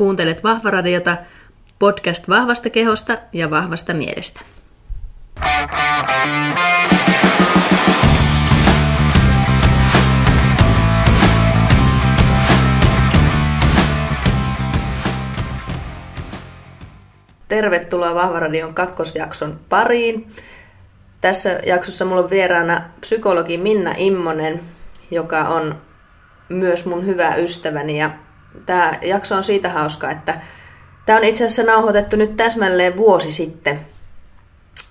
Kuuntelet Vahvaradiota, podcast vahvasta kehosta ja vahvasta mielestä. Tervetuloa Vahvaradion kakkosjakson pariin. Tässä jaksossa mulla on vieraana psykologi Minna Immonen, joka on myös mun hyvä ystäväni. Ja tämä jakso on siitä hauska, että tämä on itse asiassa nauhoitettu nyt täsmälleen vuosi sitten.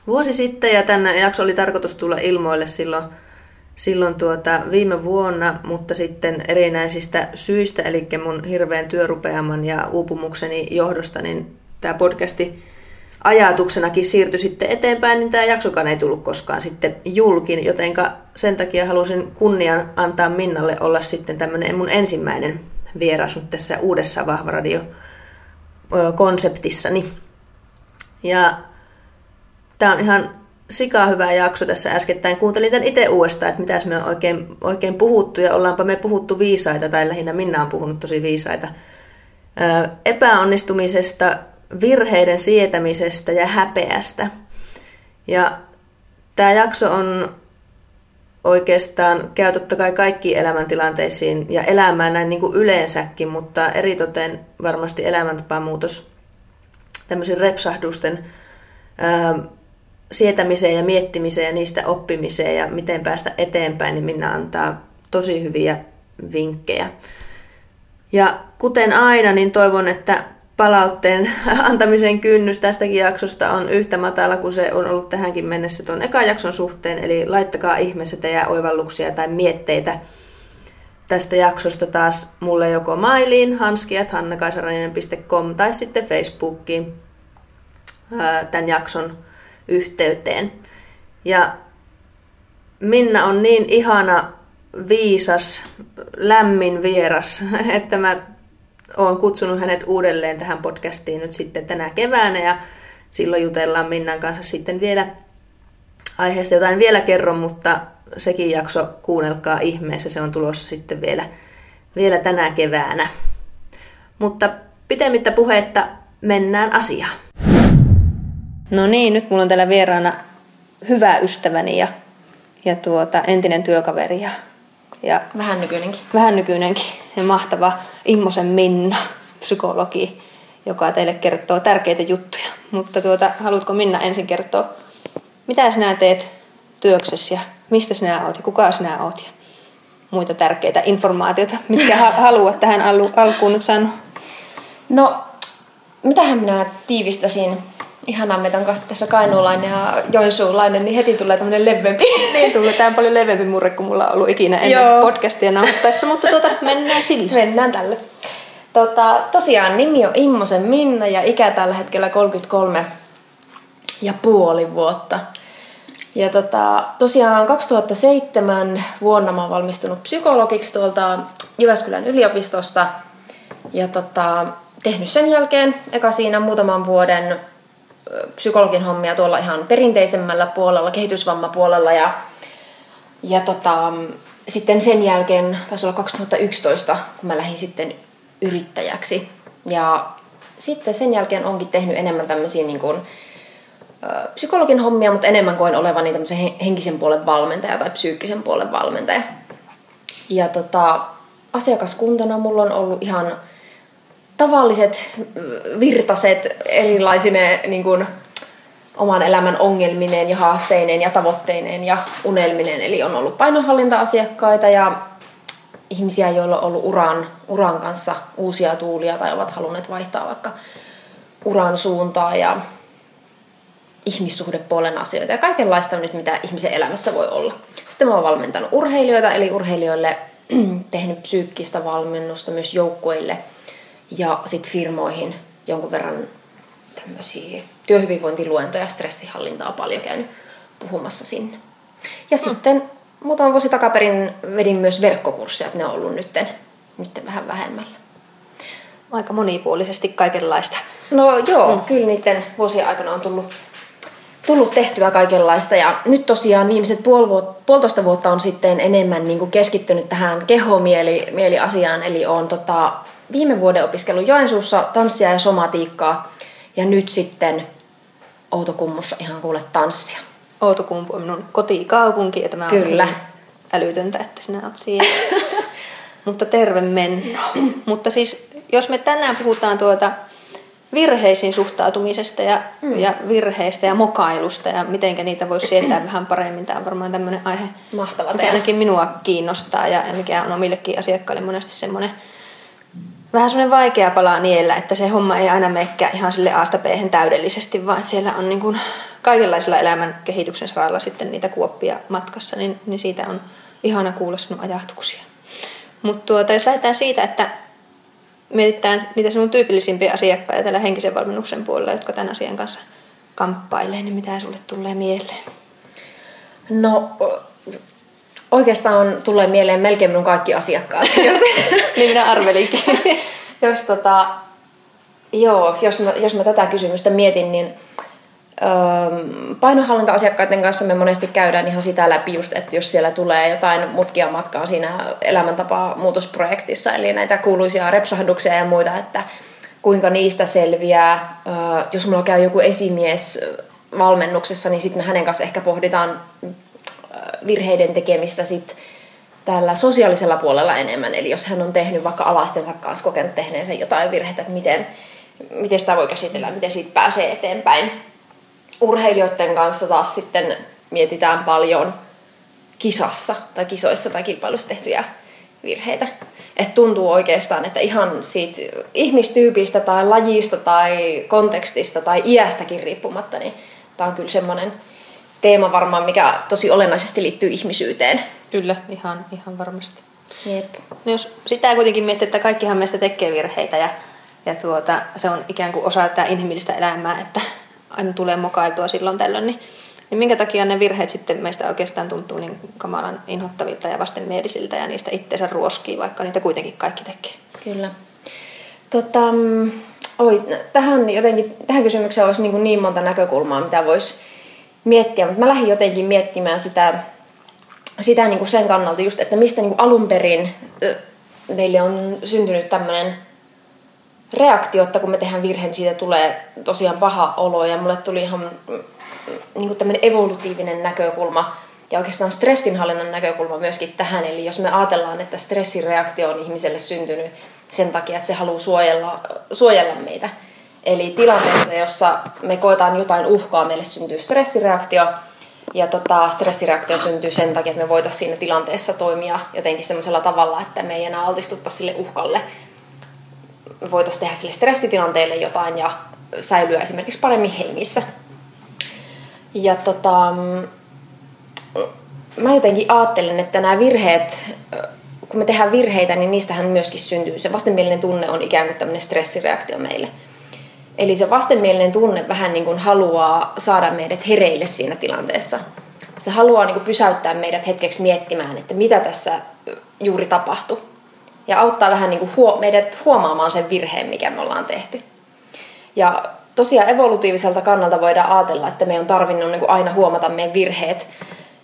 Vuosi sitten ja tänne jakso oli tarkoitus tulla ilmoille silloin, silloin tuota, viime vuonna, mutta sitten erinäisistä syistä, eli mun hirveän työrupeaman ja uupumukseni johdosta, niin tämä podcasti ajatuksenakin siirtyi sitten eteenpäin, niin tämä jaksokaan ei tullut koskaan sitten julkin, jotenka sen takia halusin kunnian antaa Minnalle olla sitten tämmöinen mun ensimmäinen vieras nyt tässä uudessa Vahvaradio-konseptissani. Ja tämä on ihan sikaa hyvä jakso tässä äskettäin. Kuuntelin tämän itse uudestaan, että mitä me on oikein, oikein puhuttu, ja ollaanpa me puhuttu viisaita, tai lähinnä Minna on puhunut tosi viisaita, epäonnistumisesta, virheiden sietämisestä ja häpeästä. Ja tämä jakso on oikeastaan käy totta kai kaikkiin elämäntilanteisiin ja elämään näin niin kuin yleensäkin, mutta eritoten varmasti elämäntapamuutos tämmöisen repsahdusten ää, sietämiseen ja miettimiseen ja niistä oppimiseen ja miten päästä eteenpäin, niin minä antaa tosi hyviä vinkkejä. Ja kuten aina, niin toivon, että palautteen antamisen kynnys tästäkin jaksosta on yhtä matala kuin se on ollut tähänkin mennessä tuon ekan jakson suhteen. Eli laittakaa ihmeessä teidän oivalluksia tai mietteitä tästä jaksosta taas mulle joko mailiin hanskiat.hannakaisaraninen.com tai sitten Facebookiin tämän jakson yhteyteen. Ja Minna on niin ihana, viisas, lämmin vieras, että mä olen kutsunut hänet uudelleen tähän podcastiin nyt sitten tänä keväänä ja silloin jutellaan Minnan kanssa sitten vielä aiheesta jotain vielä kerron, mutta sekin jakso kuunnelkaa ihmeessä, se on tulossa sitten vielä, vielä tänä keväänä. Mutta pitemmittä puhetta mennään asiaan. No niin, nyt mulla on täällä vieraana hyvä ystäväni ja, ja tuota, entinen työkaveri ja ja vähän nykyinenkin. Vähän nykyinenkin. Ja mahtava Immosen Minna, psykologi, joka teille kertoo tärkeitä juttuja. Mutta tuota, haluatko Minna ensin kertoa, mitä sinä teet työksessä ja mistä sinä oot ja kuka sinä oot ja muita tärkeitä informaatioita, mitkä haluat tähän alkuun nyt sanoa? No, mitähän minä tiivistäisin ihanaa, meitä on tässä kainuulainen ja joensuulainen, niin heti tulee tämmöinen leveämpi. Niin, tulee tämä paljon leveämpi murre kuin mulla on ollut ikinä ennen Joo. podcastia nauhoittaessa, mutta tuota, mennään sille. Mennään tälle. Tota, tosiaan nimi on Immosen Minna ja ikä tällä hetkellä 33 ja puoli vuotta. Ja tota, tosiaan 2007 vuonna mä oon valmistunut psykologiksi tuolta Jyväskylän yliopistosta. Ja tota, tehnyt sen jälkeen eka siinä muutaman vuoden psykologin hommia tuolla ihan perinteisemmällä puolella, kehitysvammapuolella ja, ja tota, sitten sen jälkeen, taisi olla 2011, kun mä lähdin sitten yrittäjäksi. Ja sitten sen jälkeen onkin tehnyt enemmän tämmöisiä niin kuin, psykologin hommia, mutta enemmän koin olevani tämmöisen henkisen puolen valmentaja tai psyykkisen puolen valmentaja. Ja tota, asiakaskuntana mulla on ollut ihan tavalliset virtaset erilaisine niin kuin, oman elämän ongelmineen ja haasteineen ja tavoitteineen ja unelmineen. Eli on ollut painonhallinta-asiakkaita ja ihmisiä, joilla on ollut uran, uran kanssa uusia tuulia tai ovat halunneet vaihtaa vaikka uran suuntaa ja ihmissuhdepuolen asioita ja kaikenlaista nyt, mitä ihmisen elämässä voi olla. Sitten mä oon valmentanut urheilijoita, eli urheilijoille tehnyt psyykkistä valmennusta myös joukkueille – ja sitten firmoihin jonkun verran tämmöisiä työhyvinvointiluentoja, stressihallintaa paljon käynyt puhumassa sinne. Ja mm. sitten muutama vuosi takaperin vedin myös verkkokursseja, että ne on ollut nytten, nytten vähän vähemmällä. Aika monipuolisesti kaikenlaista. No joo, mm. kyllä niiden vuosien aikana on tullut, tullut tehtyä kaikenlaista. Ja nyt tosiaan viimeiset puol vuotta, puolitoista vuotta on sitten enemmän niin kuin keskittynyt tähän kehomieli-asiaan. Eli on tota, viime vuoden opiskellut Joensuussa tanssia ja somatiikkaa. Ja nyt sitten Outokummussa ihan kuule tanssia. Outokumpu on minun kotikaupunki ja tämä on Kyllä. älytöntä, että sinä olet siellä. Mutta terve mennä. Mutta siis, jos me tänään puhutaan tuota virheisiin suhtautumisesta ja, mm. ja virheistä ja mokailusta ja miten niitä voisi sietää vähän paremmin. Tämä on varmaan tämmöinen aihe, Mahtava mikä teema. ainakin minua kiinnostaa ja, ja mikä on omillekin asiakkaille monesti semmoinen vähän semmoinen vaikea palaa niellä, että se homma ei aina menekään ihan sille aasta täydellisesti, vaan että siellä on niin kuin kaikenlaisilla elämän kehityksen saralla sitten niitä kuoppia matkassa, niin, niin siitä on ihana kuulla sinun ajatuksia. Mutta tuota, jos lähdetään siitä, että mietitään niitä sinun tyypillisimpiä asiakkaita tällä henkisen valmennuksen puolella, jotka tämän asian kanssa kamppailee, niin mitä sulle tulee mieleen? No oikeastaan tulee mieleen melkein minun kaikki asiakkaat. Jos, niin minä arvelinkin. jos, tota, joo, jos, mä, jos mä tätä kysymystä mietin, niin öö, painohallinta-asiakkaiden kanssa me monesti käydään ihan sitä läpi just, että jos siellä tulee jotain mutkia matkaa siinä elämäntapaa muutosprojektissa, eli näitä kuuluisia repsahduksia ja muita, että kuinka niistä selviää. Öö, jos mulla käy joku esimies valmennuksessa, niin sitten me hänen kanssa ehkä pohditaan virheiden tekemistä sit tällä sosiaalisella puolella enemmän. Eli jos hän on tehnyt vaikka alastensa kanssa kokenut tehneensä jotain virheitä, että miten, miten sitä voi käsitellä, miten siitä pääsee eteenpäin. Urheilijoiden kanssa taas sitten mietitään paljon kisassa tai kisoissa tai kilpailussa tehtyjä virheitä. Et tuntuu oikeastaan, että ihan siitä ihmistyypistä tai lajista tai kontekstista tai iästäkin riippumatta, niin tämä on kyllä semmoinen teema varmaan, mikä tosi olennaisesti liittyy ihmisyyteen. Kyllä, ihan, ihan varmasti. Jep. No jos sitä kuitenkin miettii, että kaikkihan meistä tekee virheitä ja, ja tuota, se on ikään kuin osa tätä inhimillistä elämää, että aina tulee mokailtua silloin tällöin, niin, niin minkä takia ne virheet sitten meistä oikeastaan tuntuu niin kamalan inhottavilta ja vastenmielisiltä ja niistä itseensä ruoskii, vaikka niitä kuitenkin kaikki tekee? Kyllä. Tota, mm, oi, tähän, jotenkin, tähän kysymykseen olisi niin, niin monta näkökulmaa, mitä voisi miettiä, mutta mä lähdin jotenkin miettimään sitä, sitä niin kuin sen kannalta just, että mistä niin kuin alun perin meille on syntynyt tämmöinen reaktio, että kun me tehdään virhe, niin siitä tulee tosiaan paha olo ja mulle tuli ihan mm, niin kuin tämmöinen evolutiivinen näkökulma ja oikeastaan stressinhallinnan näkökulma myöskin tähän. Eli jos me ajatellaan, että stressireaktio on ihmiselle syntynyt sen takia, että se haluaa suojella, suojella meitä. Eli tilanteessa, jossa me koetaan jotain uhkaa, meille syntyy stressireaktio. Ja tota, stressireaktio syntyy sen takia, että me voitaisiin siinä tilanteessa toimia jotenkin semmoisella tavalla, että me ei enää altistuttaisi sille uhkalle. Me voitaisiin tehdä sille stressitilanteelle jotain ja säilyä esimerkiksi paremmin hengissä. Ja tota, mä jotenkin ajattelen, että nämä virheet, kun me tehdään virheitä, niin niistähän myöskin syntyy. Se vastenmielinen tunne on ikään kuin tämmöinen stressireaktio meille. Eli se vastenmielinen tunne vähän niin kuin haluaa saada meidät hereille siinä tilanteessa. Se haluaa niin kuin pysäyttää meidät hetkeksi miettimään, että mitä tässä juuri tapahtui. Ja auttaa vähän niin kuin huo- meidät huomaamaan sen virheen, mikä me ollaan tehty. Ja tosiaan evolutiiviselta kannalta voidaan ajatella, että me on tarvinnut niin kuin aina huomata meidän virheet,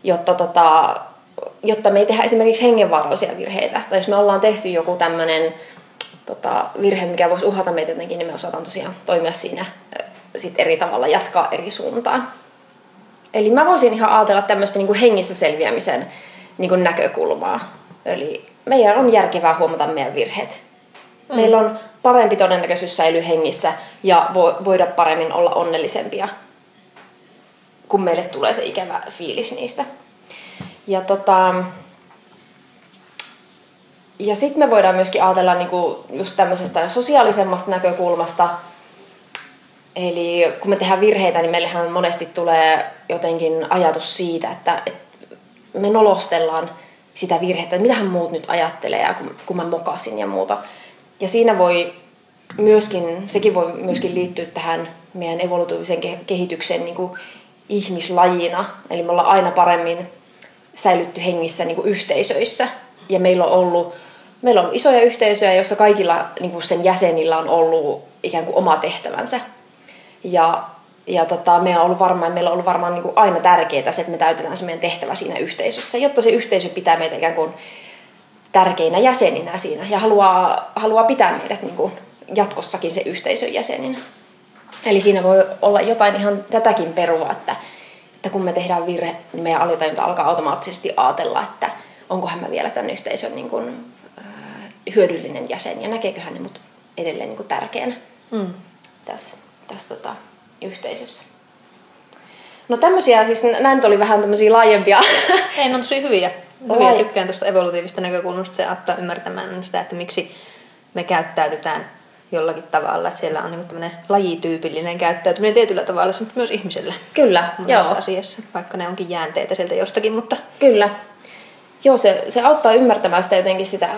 jotta, tota, jotta me ei tehdä esimerkiksi hengenvaarallisia virheitä. Tai jos me ollaan tehty joku tämmöinen tota, virhe, mikä voisi uhata meitä jotenkin, niin me osataan tosiaan toimia siinä sit eri tavalla, jatkaa eri suuntaan. Eli mä voisin ihan ajatella tämmöistä niin kuin hengissä selviämisen niin kuin näkökulmaa. Eli meidän on järkevää huomata meidän virheet. Mm. Meillä on parempi todennäköisyys säilyä hengissä ja vo- voida paremmin olla onnellisempia, kun meille tulee se ikävä fiilis niistä. Ja tota, ja sitten me voidaan myöskin ajatella niinku just tämmöisestä sosiaalisemmasta näkökulmasta. Eli kun me tehdään virheitä, niin meillähän monesti tulee jotenkin ajatus siitä, että, me nolostellaan sitä virhettä, että mitähän muut nyt ajattelee ja kun, kun mä mokasin ja muuta. Ja siinä voi myöskin, sekin voi myöskin liittyä tähän meidän evolutiivisen kehityksen niin kuin ihmislajina. Eli me ollaan aina paremmin säilytty hengissä niin kuin yhteisöissä. Ja meillä on ollut, meillä on isoja yhteisöjä, joissa kaikilla niin kuin sen jäsenillä on ollut ikään kuin oma tehtävänsä. Ja, ja tota, meillä on ollut varmaan, meillä on ollut varmaan niin kuin aina tärkeää se, että me täytetään se meidän tehtävä siinä yhteisössä, jotta se yhteisö pitää meitä ikään kuin tärkeinä jäseninä siinä ja haluaa, haluaa pitää meidät niin kuin jatkossakin se yhteisön jäseninä. Eli siinä voi olla jotain ihan tätäkin perua, että, että kun me tehdään virhe, niin meidän alitajunta alkaa automaattisesti ajatella, että onkohan mä vielä tämän yhteisön niin kuin, hyödyllinen jäsen ja näkeeköhän ne mut edelleen niin kuin tärkeänä mm. tässä, tässä tota, yhteisössä. No tämmöisiä, siis nämä nyt oli vähän tämmöisiä laajempia. Ei, ne on tosi hyviä. Hyviä. Tykkään tuosta evolutiivista näkökulmasta. Se auttaa ymmärtämään sitä, että miksi me käyttäydytään jollakin tavalla. Että siellä on niin tämmöinen lajityypillinen käyttäytyminen tietyllä tavalla, mutta myös ihmisellä. Kyllä, joo. asiassa, vaikka ne onkin jäänteitä sieltä jostakin, mutta... Kyllä. Joo, se, se auttaa ymmärtämään sitä jotenkin sitä,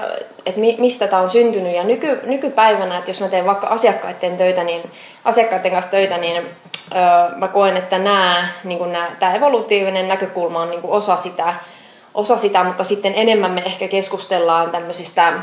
että mi, mistä tämä on syntynyt. Ja nyky, nykypäivänä, että jos mä teen vaikka asiakkaiden töitä, niin asiakkaiden kanssa töitä, niin öö, mä koen, että nämä, niin tämä evolutiivinen näkökulma on niin osa sitä, osa sitä, mutta sitten enemmän me ehkä keskustellaan tämmöisistä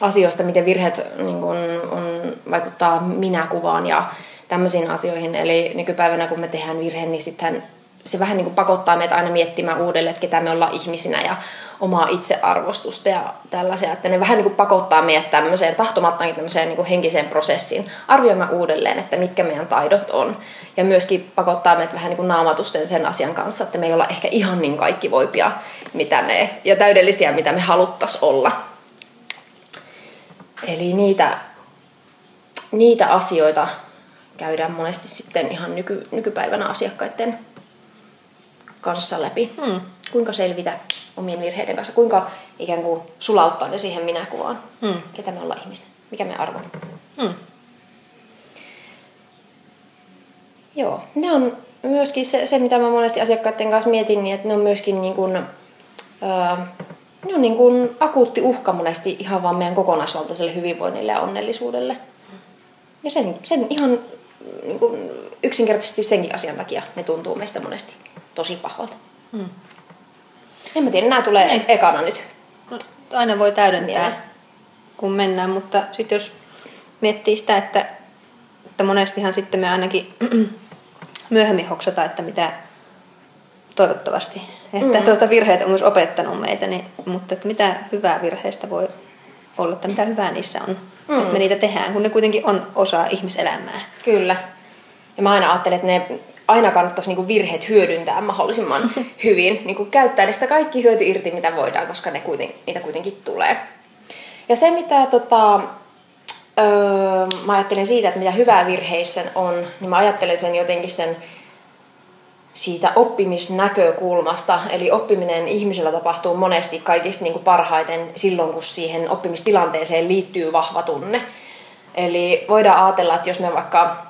asioista, miten virheet niin kuin, on, vaikuttaa minäkuvaan ja tämmöisiin asioihin. Eli nykypäivänä kun me tehdään virhe, niin sitten se vähän niin kuin pakottaa meitä aina miettimään uudelleen, että ketä me ollaan ihmisinä ja omaa itsearvostusta ja tällaisia. Että ne vähän niin kuin pakottaa meidät tämmöiseen tahtomattaankin tämmöiseen niin kuin henkiseen prosessiin arvioimaan uudelleen, että mitkä meidän taidot on. Ja myöskin pakottaa meitä vähän niin kuin naamatusten sen asian kanssa, että me ei olla ehkä ihan niin kaikki voipia mitä me, ja täydellisiä, mitä me haluttaisiin olla. Eli niitä, niitä asioita käydään monesti sitten ihan nyky, nykypäivänä asiakkaiden kanssa läpi. Hmm. Kuinka selvitä omien virheiden kanssa, kuinka ikään kuin sulauttaa ne siihen minäkuvaan, hmm. ketä me ollaan ihmisenä, mikä me arvo hmm. Joo, ne on myöskin se, se, mitä mä monesti asiakkaiden kanssa mietin, niin että ne on myöskin niin kuin, öö, ne on niin kuin akuutti uhka monesti ihan vaan meidän kokonaisvaltaiselle hyvinvoinnille ja onnellisuudelle. Ja sen, sen ihan niin kuin yksinkertaisesti senkin asian takia ne tuntuu meistä monesti tosi pahalta. Hmm. En mä tiedä, nämä tulee niin. ekana nyt. No, aina voi täydentää, Mieleen. kun mennään, mutta sitten jos miettii sitä, että, että monestihan sitten me ainakin myöhemmin hoksata, että mitä toivottavasti, että mm. tuota, virheet on myös opettanut meitä, niin, mutta että mitä hyvää virheistä voi olla, että mitä hyvää niissä on, mm. että me niitä tehdään, kun ne kuitenkin on osa ihmiselämää. Kyllä. Ja mä aina ajattelen, että ne aina kannattaisi niinku virheet hyödyntää mahdollisimman hyvin, niinku käyttää niistä kaikki hyöty irti, mitä voidaan, koska ne kuiten, niitä kuitenkin tulee. Ja se, mitä tota, öö, mä ajattelen siitä, että mitä hyvää virheissä on, niin mä ajattelen sen jotenkin sen siitä oppimisnäkökulmasta. Eli oppiminen ihmisellä tapahtuu monesti kaikista niin kuin parhaiten silloin, kun siihen oppimistilanteeseen liittyy vahva tunne. Eli voidaan ajatella, että jos me vaikka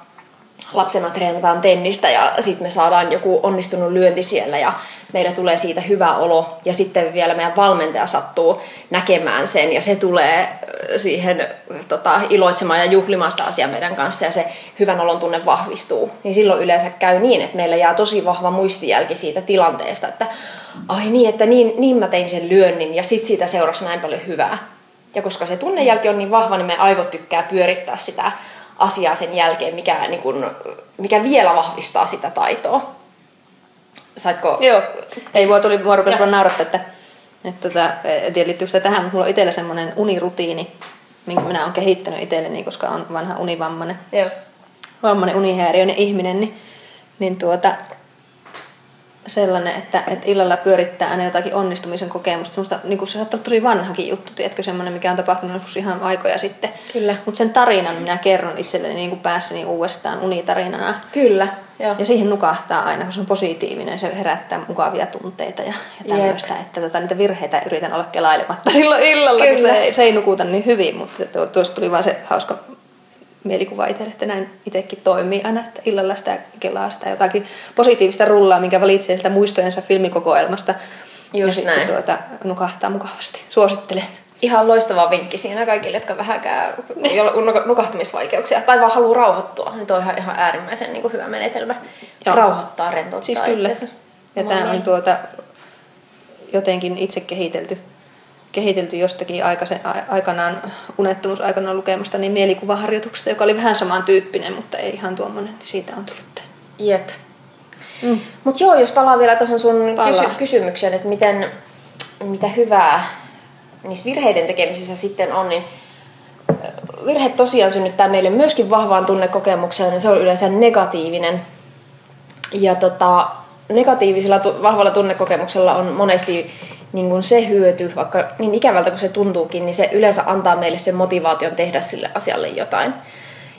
lapsena treenataan tennistä ja sitten me saadaan joku onnistunut lyönti siellä ja meillä tulee siitä hyvä olo ja sitten vielä meidän valmentaja sattuu näkemään sen ja se tulee siihen tota, iloitsemaan ja juhlimaan sitä asiaa meidän kanssa ja se hyvän olon tunne vahvistuu, niin silloin yleensä käy niin, että meillä jää tosi vahva muistijälki siitä tilanteesta, että ai niin, että niin, niin mä tein sen lyönnin ja sitten siitä seurasi näin paljon hyvää. Ja koska se tunnejälki on niin vahva, niin me aivot tykkää pyörittää sitä asiaa sen jälkeen, mikä, niin kun, mikä vielä vahvistaa sitä taitoa. Saitko? Joo. Ei, mua tuli, mua rupesi vaan naurattaa, että, että tota, en tiedä liittyykö sitä tähän, mutta mulla on itsellä semmoinen unirutiini, minkä minä olen kehittänyt itselleni, koska on vanha univammainen. Joo. Vammainen unihäiriöinen ihminen, niin, niin tuota, sellainen, että, että illalla pyörittää aina jotakin onnistumisen kokemusta. Semmoista, niin kuin se saattaa olla tosi vanhakin juttu, tiedätkö, semmoinen, mikä on tapahtunut joskus ihan aikoja sitten. Kyllä. Mutta sen tarinan minä kerron itselleni niin kuin päässäni uudestaan unitarinana. Kyllä, joo. Ja siihen nukahtaa aina, kun se on positiivinen, se herättää mukavia tunteita ja, ja tämmöistä, että tota, niitä virheitä yritän olla kelailematta silloin illalla, Kyllä. kun se, se ei nukuta niin hyvin, mutta tuosta tuli vaan se hauska mielikuva itselle, että näin itsekin toimii aina, että illalla sitä kelaa sitä jotakin positiivista rullaa, minkä valitsee sieltä muistojensa filmikokoelmasta. Just ja näin. sitten tuota, nukahtaa mukavasti. Suosittelen. Ihan loistava vinkki siinä kaikille, jotka vähänkään nukahtumisvaikeuksia tai vaan haluaa rauhoittua. Niin toi on ihan, ihan äärimmäisen niin kuin hyvä menetelmä. Joo. Rauhoittaa, rentouttaa Siis kyllä. Ja tämä on tuota, jotenkin itse kehitelty kehitelty jostakin aikaisen, aikanaan unettomuusaikana lukemasta niin mielikuvaharjoituksesta, joka oli vähän samantyyppinen, mutta ei ihan tuommoinen, niin siitä on tullut Jep. Mm. Mutta joo, jos palaa vielä tuohon sun kysy- kysymykseen, että miten, mitä hyvää niissä virheiden tekemisissä sitten on, niin virhe tosiaan synnyttää meille myöskin vahvaan tunnekokemukseen, niin se on yleensä negatiivinen. Ja tota, negatiivisella vahvalla tunnekokemuksella on monesti niin kuin se hyöty, vaikka niin ikävältä kuin se tuntuukin, niin se yleensä antaa meille sen motivaation tehdä sille asialle jotain.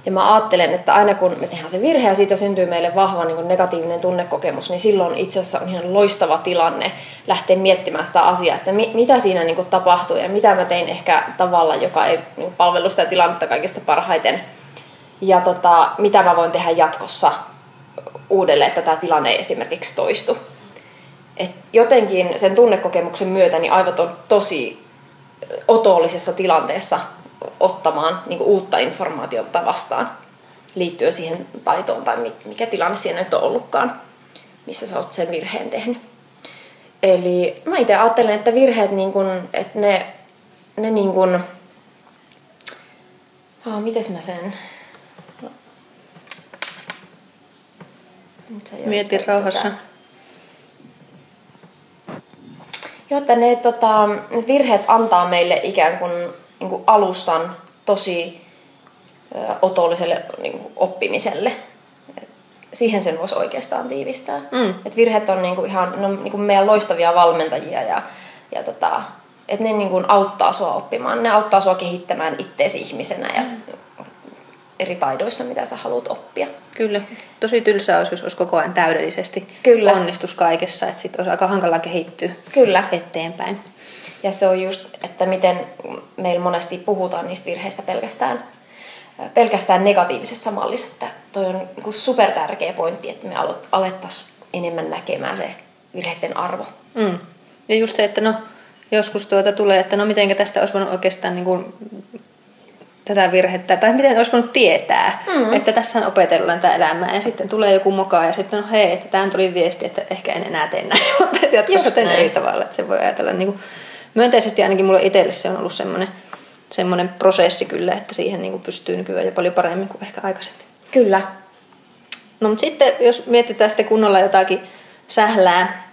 Ja mä ajattelen, että aina kun me tehdään se virhe ja siitä syntyy meille vahva niin kuin negatiivinen tunnekokemus, niin silloin itse asiassa on ihan loistava tilanne lähteä miettimään sitä asiaa, että mi- mitä siinä niin kuin tapahtui ja mitä mä tein ehkä tavalla, joka ei niin palvelu sitä tilannetta kaikista parhaiten. Ja tota, mitä mä voin tehdä jatkossa uudelleen, että tämä tilanne ei esimerkiksi toistu. Et jotenkin sen tunnekokemuksen myötä niin aivot on tosi otollisessa tilanteessa ottamaan niin uutta informaatiota vastaan liittyen siihen taitoon tai mikä tilanne siinä nyt on ollutkaan, missä sä oot sen virheen tehnyt. Eli mä itse ajattelen, että virheet, niin kun, että ne, ne niin kun, oh, miten mä sen... Mieti rauhassa. Tätä. Jotta ne tota, virheet antaa meille ikään kuin niin kuin alustan tosi ö, otolliselle niin kuin oppimiselle. Et siihen sen voisi oikeastaan tiivistää. Mm. Et virheet on niin kuin ihan ne on niin kuin meidän loistavia valmentajia ja, ja tota, et ne niin kuin auttaa sua oppimaan. Ne auttaa sua kehittämään itteesi ihmisenä ja mm. Eri taidoissa, mitä sä haluat oppia. Kyllä. Tosi tylsää olisi, jos olisi koko ajan täydellisesti Kyllä. onnistus kaikessa. Että sitten olisi aika hankala kehittyä Kyllä. eteenpäin. Ja se on just, että miten meillä monesti puhutaan niistä virheistä pelkästään, pelkästään negatiivisessa mallissa. Että toi on niin super tärkeä pointti, että me alettaisiin enemmän näkemään se virheiden arvo. Mm. Ja just se, että no, joskus tuota tulee, että no miten tästä olisi voinut oikeastaan niin kuin tätä virhettä, tai miten olisi voinut tietää, mm. että tässä opetellaan tätä elämää, ja sitten tulee joku moka, ja sitten no hei, että tämä tuli viesti, että ehkä en enää tee näin, mutta jatkossa teen eri tavalla, että se voi ajatella niin kuin myönteisesti ainakin mulle itselle se on ollut semmoinen, semmoinen prosessi kyllä, että siihen niin kuin pystyy nykyään jo paljon paremmin kuin ehkä aikaisemmin. Kyllä. No mutta sitten jos mietitään sitten kunnolla jotakin sählää,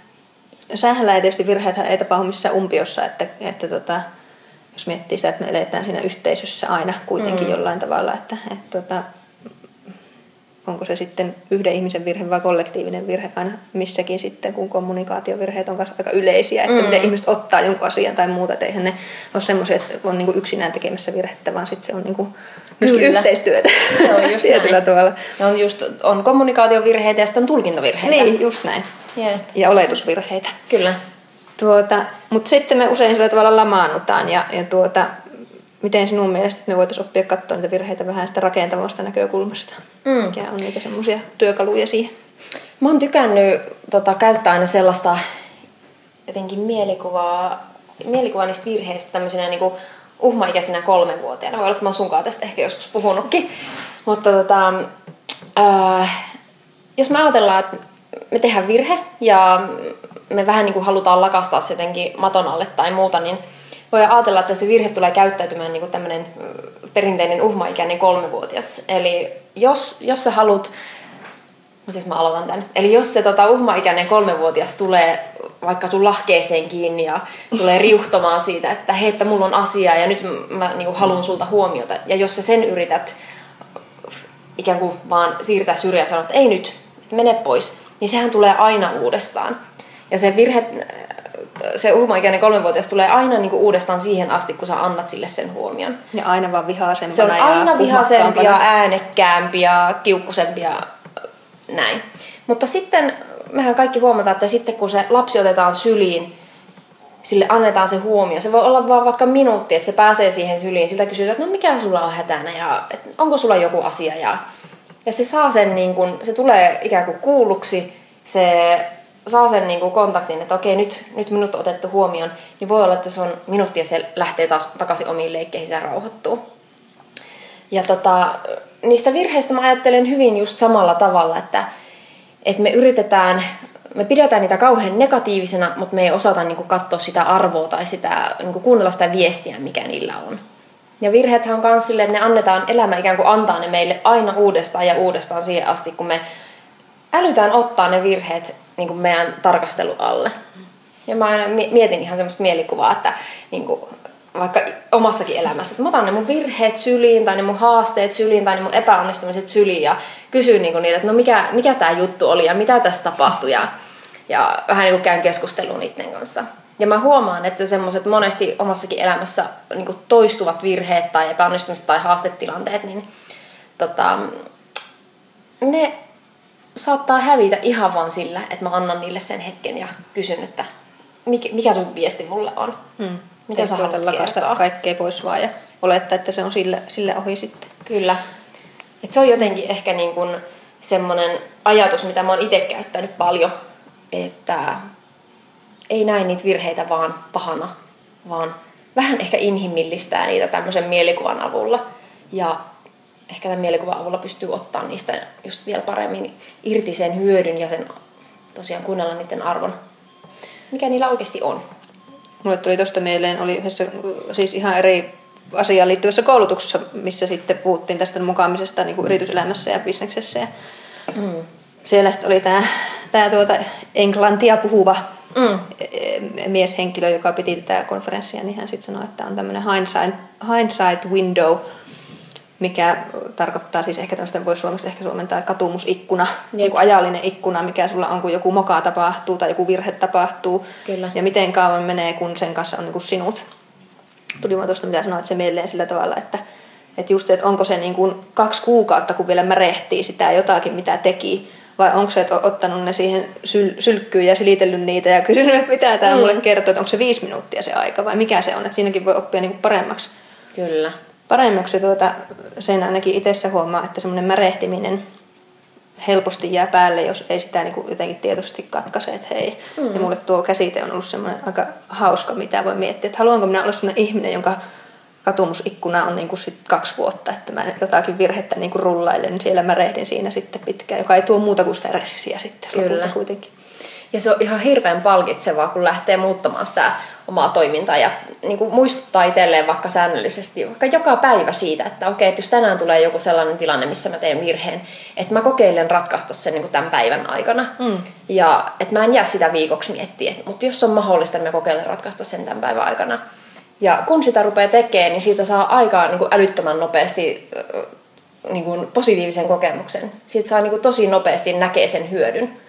sählää ja tietysti virheet ei tapahdu missään umpiossa, että, että tota, jos miettii sitä, että me eletään siinä yhteisössä aina kuitenkin mm. jollain tavalla, että, että tota, onko se sitten yhden ihmisen virhe vai kollektiivinen virhe aina missäkin sitten, kun kommunikaatiovirheet on aika yleisiä, että mm. miten ihmiset ottaa jonkun asian tai muuta, että eihän ne ole semmoisia, että on niinku yksinään tekemässä virhettä, vaan sitten se on niinku myöskin Kyllä. yhteistyötä se on just tietyllä näin. tavalla. Ja on, just, on kommunikaatiovirheitä ja sitten on tulkintavirheitä. Niin, just näin. Yeah. Ja oletusvirheitä. Kyllä. Tuota, mutta sitten me usein sillä tavalla lamaannutaan ja, ja tuota, miten sinun mielestä me voitaisiin oppia katsoa niitä virheitä vähän sitä rakentavasta näkökulmasta? Mm. Mikä on niitä semmoisia työkaluja siihen? Mä oon tykännyt tota, käyttää aina sellaista jotenkin mielikuvaa, mielikuvaa niistä virheistä tämmöisenä niin kuin uhmaikäisenä kolmenvuotiaana. Voi olla, että mä oon sunkaan tästä ehkä joskus puhunutkin. Mutta tota, äh, jos me ajatellaan, että me tehdään virhe ja me vähän niin kuin halutaan lakastaa se jotenkin maton alle tai muuta, niin voi ajatella, että se virhe tulee käyttäytymään niin kuin tämmöinen perinteinen uhmaikäinen kolmevuotias. Eli jos, jos sä haluat, miten mä aloitan tämän? Eli jos se tota, uhmaikäinen kolmevuotias tulee vaikka sun lahkeeseen kiinni ja tulee riuhtomaan siitä, että hei, että mulla on asia ja nyt mä niin kuin, haluan sulta huomiota. Ja jos sä sen yrität ikään kuin vaan siirtää syrjään ja sanot, että ei nyt, mene pois, niin sehän tulee aina uudestaan. Ja se virhe se uhmaikäinen kolmenvuotias tulee aina niinku uudestaan siihen asti, kun sä annat sille sen huomion. Ja aina vaan vihasempana Se on aina vihaisempi ja äänekkäämpi ja kiukkusempi ja näin. Mutta sitten mehän kaikki huomataan, että sitten kun se lapsi otetaan syliin, sille annetaan se huomio. Se voi olla vaan vaikka minuutti, että se pääsee siihen syliin. Siltä kysytään, että no mikä sulla on hätänä ja että onko sulla joku asia. Ja, ja se saa sen, niin kun, se tulee ikään kuin kuulluksi. Se saa sen niin kuin kontaktin, että okei, nyt, nyt minut on otettu huomioon, niin voi olla, että se on minuutti ja se lähtee taas takaisin omiin leikkeihin ja rauhoittuu. Ja tota, niistä virheistä mä ajattelen hyvin just samalla tavalla, että, että me yritetään, me pidetään niitä kauhean negatiivisena, mutta me ei osata niin kuin katsoa sitä arvoa tai sitä, niin kuin kuunnella sitä viestiä, mikä niillä on. Ja virheethän on myös silleen, että ne annetaan, elämä ikään kuin antaa ne meille aina uudestaan ja uudestaan siihen asti, kun me älytään ottaa ne virheet niin kuin meidän tarkastelu alle. Ja mä aina mietin ihan semmoista mielikuvaa, että niin kuin, vaikka omassakin elämässä, että mä otan ne mun virheet syliin tai ne mun haasteet syliin tai ne mun epäonnistumiset syliin ja kysyn niin niille, että no mikä, mikä tämä juttu oli ja mitä tässä tapahtui ja, ja vähän niin kuin käyn keskustelua niiden kanssa. Ja mä huomaan, että semmoiset monesti omassakin elämässä niin kuin toistuvat virheet tai epäonnistumiset tai haastetilanteet, niin tota, ne saattaa hävitä ihan vaan sillä, että mä annan niille sen hetken ja kysyn, että mikä, sun viesti mulle on. Hmm. Mitä sä haluat lakasta kaikkea pois vaan ja olettaa, että se on sille, sille ohi sitten. Kyllä. Et se on jotenkin ehkä niin kuin semmoinen ajatus, mitä mä oon itse käyttänyt paljon, että ei näin niitä virheitä vaan pahana, vaan vähän ehkä inhimillistää niitä tämmöisen mielikuvan avulla. Ja ehkä tämän mielikuvan avulla pystyy ottaa niistä just vielä paremmin irti sen hyödyn ja sen tosiaan kuunnella niiden arvon, mikä niillä oikeasti on. Mulle tuli tuosta mieleen, oli yhdessä siis ihan eri asiaan liittyvässä koulutuksessa, missä sitten puhuttiin tästä mukaamisesta niin kuin yrityselämässä ja bisneksessä. Ja mm. Siellä sitten oli tämä, tämä tuota englantia puhuva mm. mieshenkilö, joka piti tätä konferenssia, niin hän sitten sanoi, että on tämmöinen hindsight, hindsight window, mikä tarkoittaa siis ehkä tämmöistä, voi suomeksi ehkä suomentaa katumusikkuna, niin kuin ajallinen ikkuna, mikä sulla on, kun joku moka tapahtuu tai joku virhe tapahtuu. Kyllä. Ja miten kauan menee, kun sen kanssa on niin kuin sinut. Tuli vaan tuosta, mitä sanoit, se mieleen sillä tavalla, että, että just, että onko se niin kuin kaksi kuukautta, kun vielä märehtii sitä jotakin, mitä teki, vai onko se, että ottanut ne siihen syl- sylkkyyn ja silitellyt niitä ja kysynyt, että mitä tämä mm. mulle kertoo, että onko se viisi minuuttia se aika vai mikä se on, että siinäkin voi oppia niin kuin paremmaksi. Kyllä paremmaksi tuota, sen ainakin itsessä huomaa, että semmoinen märehtiminen helposti jää päälle, jos ei sitä niin kuin jotenkin tietoisesti katkaise, että hei. Mm. Ja mulle tuo käsite on ollut semmoinen aika hauska, mitä voi miettiä, että haluanko minä olla semmoinen ihminen, jonka katumusikkuna on niin kuin sit kaksi vuotta, että mä jotakin virhettä niin kuin rullailen, niin siellä mä rehdin siinä sitten pitkään, joka ei tuo muuta kuin stressiä sitten Kyllä. kuitenkin. Ja se on ihan hirveän palkitsevaa, kun lähtee muuttamaan sitä omaa toimintaa ja niin kuin muistuttaa itselleen vaikka säännöllisesti, vaikka joka päivä siitä, että okei, että jos tänään tulee joku sellainen tilanne, missä mä teen virheen, että mä kokeilen ratkaista sen niin kuin tämän päivän aikana. Mm. Ja että mä en jää sitä viikoksi miettiä, mutta jos on mahdollista, niin mä kokeilen ratkaista sen tämän päivän aikana. Ja kun sitä rupeaa tekemään, niin siitä saa aikaa niin kuin älyttömän nopeasti niin kuin positiivisen kokemuksen. Siitä saa niin kuin tosi nopeasti näkee sen hyödyn.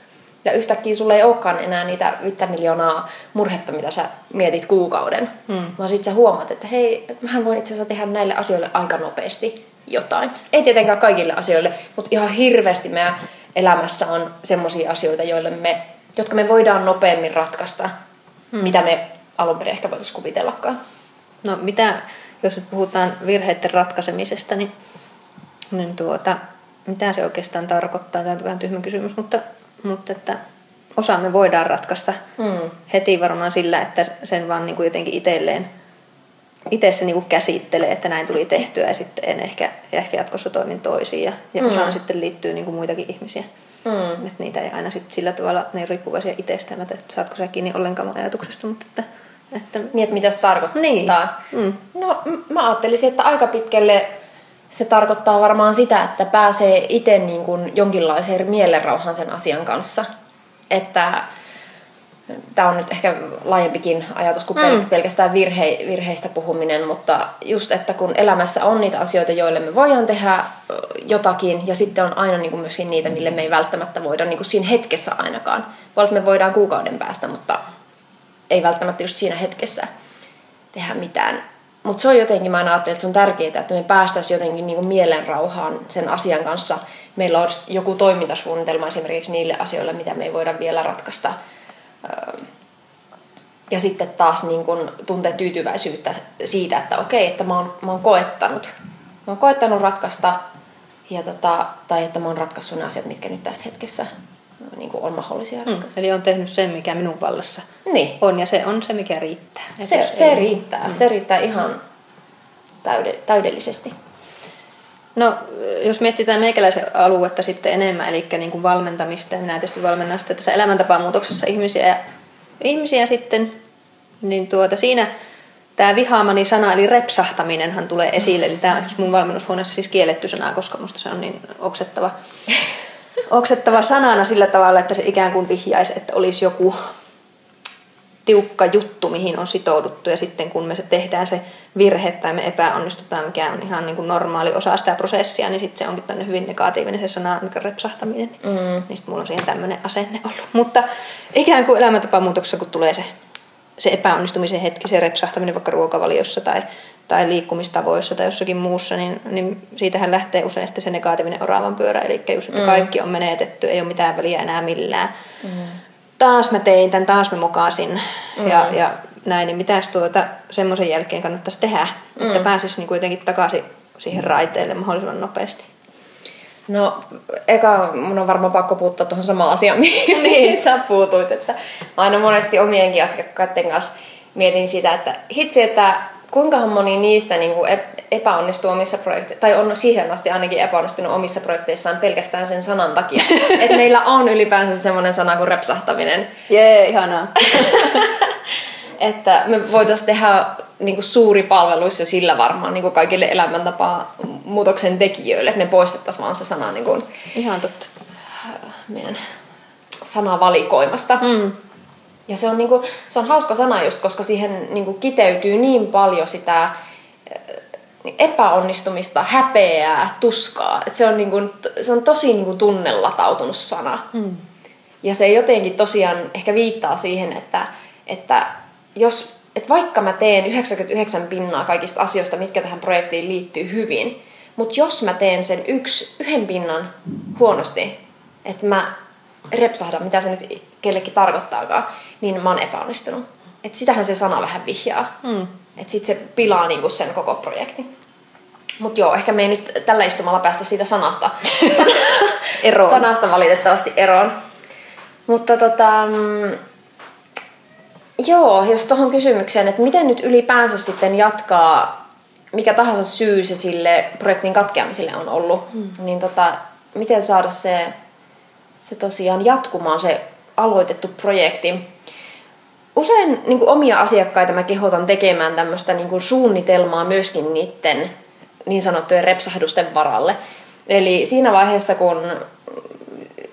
Ja yhtäkkiä sulla ei olekaan enää niitä 5 miljoonaa murhetta, mitä sä mietit kuukauden. Hmm. Vaan sit sä huomaat, että hei, mähän voin itse asiassa tehdä näille asioille aika nopeasti jotain. Ei tietenkään kaikille asioille, mutta ihan hirveästi meidän elämässä on semmoisia asioita, joille me, jotka me voidaan nopeammin ratkaista, hmm. mitä me alun perin ehkä voitaisiin kuvitellakaan. No mitä, jos nyt puhutaan virheiden ratkaisemisesta, niin, niin tuota, mitä se oikeastaan tarkoittaa? Tämä on vähän tyhmä kysymys, mutta mutta että osa me voidaan ratkaista mm. heti varmaan sillä, että sen vaan niin kuin jotenkin itselleen itse se niin kuin käsittelee, että näin tuli tehtyä ja sitten en ehkä, ehkä jatkossa toimin toisiin. Ja, ja mm. osaan sitten liittyy niin kuin muitakin ihmisiä. Mm. Että niitä ei aina sit sillä tavalla, ne ei riippuvaisia itsestään, että saatko sä kiinni ollenkaan ajatuksesta, mutta että, että... Niin, että mitä se tarkoittaa. Niin. Mm. No mä ajattelisin, että aika pitkälle se tarkoittaa varmaan sitä, että pääsee itse niin kuin jonkinlaiseen mielenrauhan sen asian kanssa. Että tämä on nyt ehkä laajempikin ajatus kuin mm. pelkästään virhe, virheistä puhuminen, mutta just, että kun elämässä on niitä asioita, joille me voidaan tehdä jotakin, ja sitten on aina niin kuin myöskin niitä, mille me ei välttämättä voida niin kuin siinä hetkessä ainakaan. Voi me voidaan kuukauden päästä, mutta ei välttämättä just siinä hetkessä tehdä mitään. Mutta se on jotenkin, mä ajattelen, että se on tärkeää, että me päästäisiin jotenkin niin mielenrauhaan sen asian kanssa. Meillä on joku toimintasuunnitelma esimerkiksi niille asioille, mitä me ei voida vielä ratkaista. Ja sitten taas niin kun tuntee tyytyväisyyttä siitä, että okei, että mä oon, mä oon koettanut. Mä oon koettanut ratkaista, ja tota, tai että mä oon ratkaissut ne asiat, mitkä nyt tässä hetkessä niin kuin on mahdollisia mm, Eli on tehnyt sen, mikä minun vallassa niin. on, ja se on se, mikä riittää. se, se ei, riittää. Mm. Se riittää ihan täyde, täydellisesti. No, jos mietitään meikäläisen aluetta sitten enemmän, eli niin kuin valmentamista, minä tietysti valmennan sitten tässä elämäntapamuutoksessa ihmisiä ja ihmisiä sitten, niin tuota, siinä tämä vihaamani sana, eli repsahtaminenhan tulee esille. Eli tämä on mun valmennushuoneessa siis kielletty sana, koska musta se on niin oksettava oksettava sanana sillä tavalla, että se ikään kuin vihjaisi, että olisi joku tiukka juttu, mihin on sitouduttu ja sitten kun me se tehdään se virhe tai me epäonnistutaan, mikä on ihan niin kuin normaali osa sitä prosessia, niin sitten se onkin tämmöinen hyvin negatiivinen se sana niin repsahtaminen. Mm. Niin sitten mulla on siihen tämmöinen asenne ollut. Mutta ikään kuin elämäntapamuutoksessa, kun tulee se, se epäonnistumisen hetki, se repsahtaminen vaikka ruokavaliossa tai, tai liikkumistavoissa tai jossakin muussa, niin, niin siitähän lähtee usein sitten se negatiivinen oravan pyörä. Eli just, että mm. kaikki on menetetty, ei ole mitään väliä enää millään. Mm taas mä tein tämän, taas mä mokasin mm. ja, ja näin, niin mitäs tuota semmoisen jälkeen kannattaisi tehdä, mm. että pääsisi niin kuitenkin takaisin siihen raiteelle mahdollisimman nopeasti? No, eka mun on varmaan pakko puuttua tuohon samaan asiaan, mihin niin. sä puutuit. Että aina monesti omienkin asiakkaiden kanssa mietin sitä, että hitsi, että kuinka moni niistä niin kuin epäonnistuu omissa projekteissa, tai on siihen asti ainakin epäonnistunut omissa projekteissaan pelkästään sen sanan takia. että meillä on ylipäänsä semmoinen sana kuin repsahtaminen. Jee, ihanaa. että me voitaisiin tehdä niin kuin suuri palvelus jo sillä varmaan niin kuin kaikille elämäntapaa muutoksen tekijöille, että me poistettaisiin vaan se sana niin kuin, Ihan totta. meidän sanavalikoimasta. Mm. Ja se on, niin kuin, se on hauska sana just, koska siihen niin kuin kiteytyy niin paljon sitä eh, epäonnistumista, häpeää, tuskaa. Et se, on niin kuin, se on tosi niin kuin tunnelatautunut sana. Mm. Ja se jotenkin tosiaan ehkä viittaa siihen, että, että jos, että vaikka mä teen 99 pinnaa kaikista asioista, mitkä tähän projektiin liittyy hyvin, mutta jos mä teen sen yksi, yhden pinnan huonosti, että mä repsahdan, mitä se nyt kellekin tarkoittaakaan, niin mä oon epäonnistunut. Et sitähän se sana vähän vihjaa. Mm. Että sit se pilaa niinku sen koko projektin. Mutta joo, ehkä me ei nyt tällä istumalla päästä siitä sanasta, eroon. sanasta valitettavasti eroon. Mutta tota, mm, joo, jos tuohon kysymykseen, että miten nyt ylipäänsä sitten jatkaa, mikä tahansa syy se sille projektin katkeamiselle on ollut, mm. niin tota, miten saada se, se tosiaan jatkumaan se aloitettu projekti. Usein niin kuin omia asiakkaita mä kehotan tekemään tämmöistä niin kuin suunnitelmaa myöskin niiden niin sanottujen repsahdusten varalle. Eli siinä vaiheessa, kun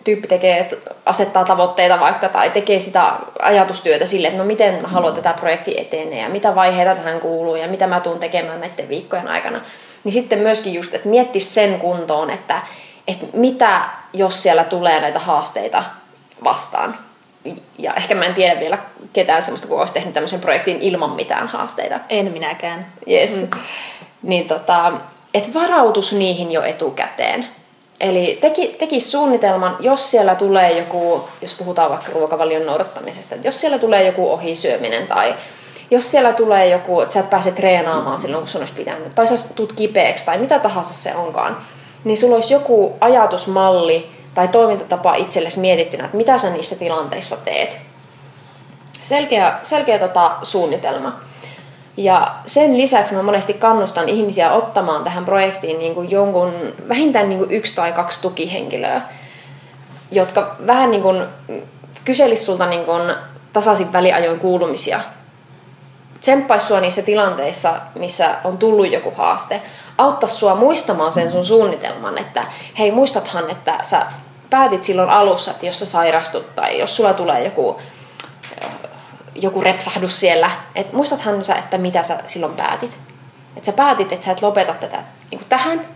tyyppi tekee, asettaa tavoitteita vaikka tai tekee sitä ajatustyötä sille, että no miten mä haluan tätä projekti etenee ja mitä vaiheita tähän kuuluu ja mitä mä tuun tekemään näiden viikkojen aikana. Niin sitten myöskin just, että mietti sen kuntoon, että, että mitä jos siellä tulee näitä haasteita vastaan. Ja ehkä mä en tiedä vielä ketään semmoista, kun olisi tehnyt tämmöisen projektin ilman mitään haasteita. En minäkään. Yes. Mm. Niin tota, et varautus niihin jo etukäteen. Eli teki, teki suunnitelman, jos siellä tulee joku, jos puhutaan vaikka ruokavalion noudattamisesta, että jos siellä tulee joku ohisyöminen tai jos siellä tulee joku, että sä et pääse treenaamaan silloin, kun sun olisi pitänyt, tai sä tulet kipeäksi tai mitä tahansa se onkaan, niin sulla olisi joku ajatusmalli, tai toimintatapa itsellesi mietittynä, että mitä sä niissä tilanteissa teet. Selkeä, selkeä tota, suunnitelma. Ja sen lisäksi mä monesti kannustan ihmisiä ottamaan tähän projektiin niin kuin jonkun, vähintään niin kuin yksi tai kaksi tukihenkilöä, jotka vähän niin kuin kyselis sulta niin kuin tasaisin väliajoin kuulumisia. Tsemppaisi sua niissä tilanteissa, missä on tullut joku haaste. Auttaa sua muistamaan sen sun suunnitelman, että hei muistathan, että sä päätit silloin alussa, että jos sä sairastut tai jos sulla tulee joku, joku repsahdus siellä, että muistathan sä, että mitä sä silloin päätit. Että sä päätit, että sä et lopeta tätä niin tähän,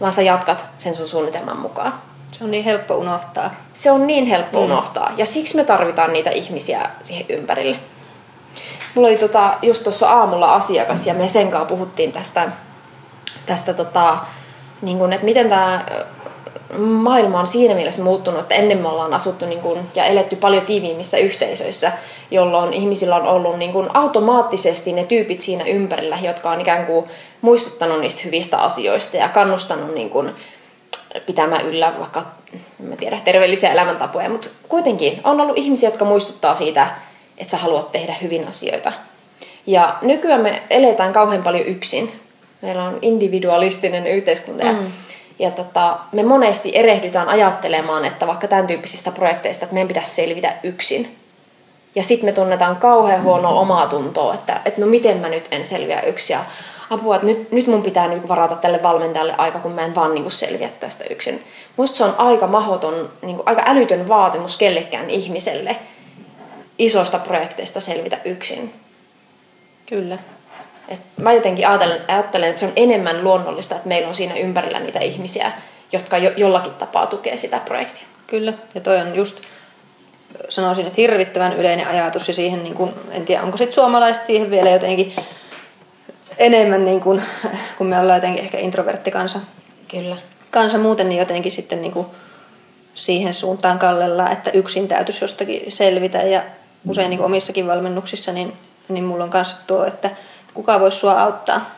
vaan sä jatkat sen sun suunnitelman mukaan. Se on niin helppo unohtaa. Se on niin helppo mm. unohtaa. Ja siksi me tarvitaan niitä ihmisiä siihen ympärille. Mulla oli tota, just tuossa aamulla asiakas ja me sen kanssa puhuttiin tästä, tästä tota, niin kun, että miten tämä maailma on siinä mielessä muuttunut, että ennen me ollaan asuttu niin kuin, ja eletty paljon tiiviimmissä yhteisöissä, jolloin ihmisillä on ollut niin kuin, automaattisesti ne tyypit siinä ympärillä, jotka on ikään kuin muistuttanut niistä hyvistä asioista ja kannustanut niin kuin, pitämään yllä vaikka en tiedä, terveellisiä elämäntapoja, mutta kuitenkin on ollut ihmisiä, jotka muistuttaa siitä, että sä haluat tehdä hyvin asioita. Ja nykyään me eletään kauhean paljon yksin. Meillä on individualistinen yhteiskunta ja mm ja tota, me monesti erehdytään ajattelemaan, että vaikka tämän tyyppisistä projekteista, että meidän pitäisi selvitä yksin. Ja sitten me tunnetaan kauhean huonoa omaa tuntoa, että, että no miten mä nyt en selviä yksin. Ja apua, että nyt, nyt mun pitää nyt varata tälle valmentajalle aika, kun mä en vaan niin selviä tästä yksin. Musta se on aika mahdoton, niin kuin, aika älytön vaatimus kellekään ihmiselle. isosta projekteista selvitä yksin. Kyllä. Et mä jotenkin ajattelen, ajattelen, että se on enemmän luonnollista, että meillä on siinä ympärillä niitä ihmisiä, jotka jo, jollakin tapaa tukee sitä projektia. Kyllä, ja toi on just, sanoisin, että hirvittävän yleinen ajatus, ja siihen, niin kun, en tiedä, onko sitten suomalaiset siihen vielä jotenkin enemmän, niin kun, kun me ollaan jotenkin ehkä introvertti kansa. Kyllä. Kansa muuten, niin jotenkin sitten niin kun siihen suuntaan kallellaan, että yksin täytyisi jostakin selvitä, ja usein niin omissakin valmennuksissa, niin, niin mulla on kanssa tuo, että kuka voisi sua auttaa.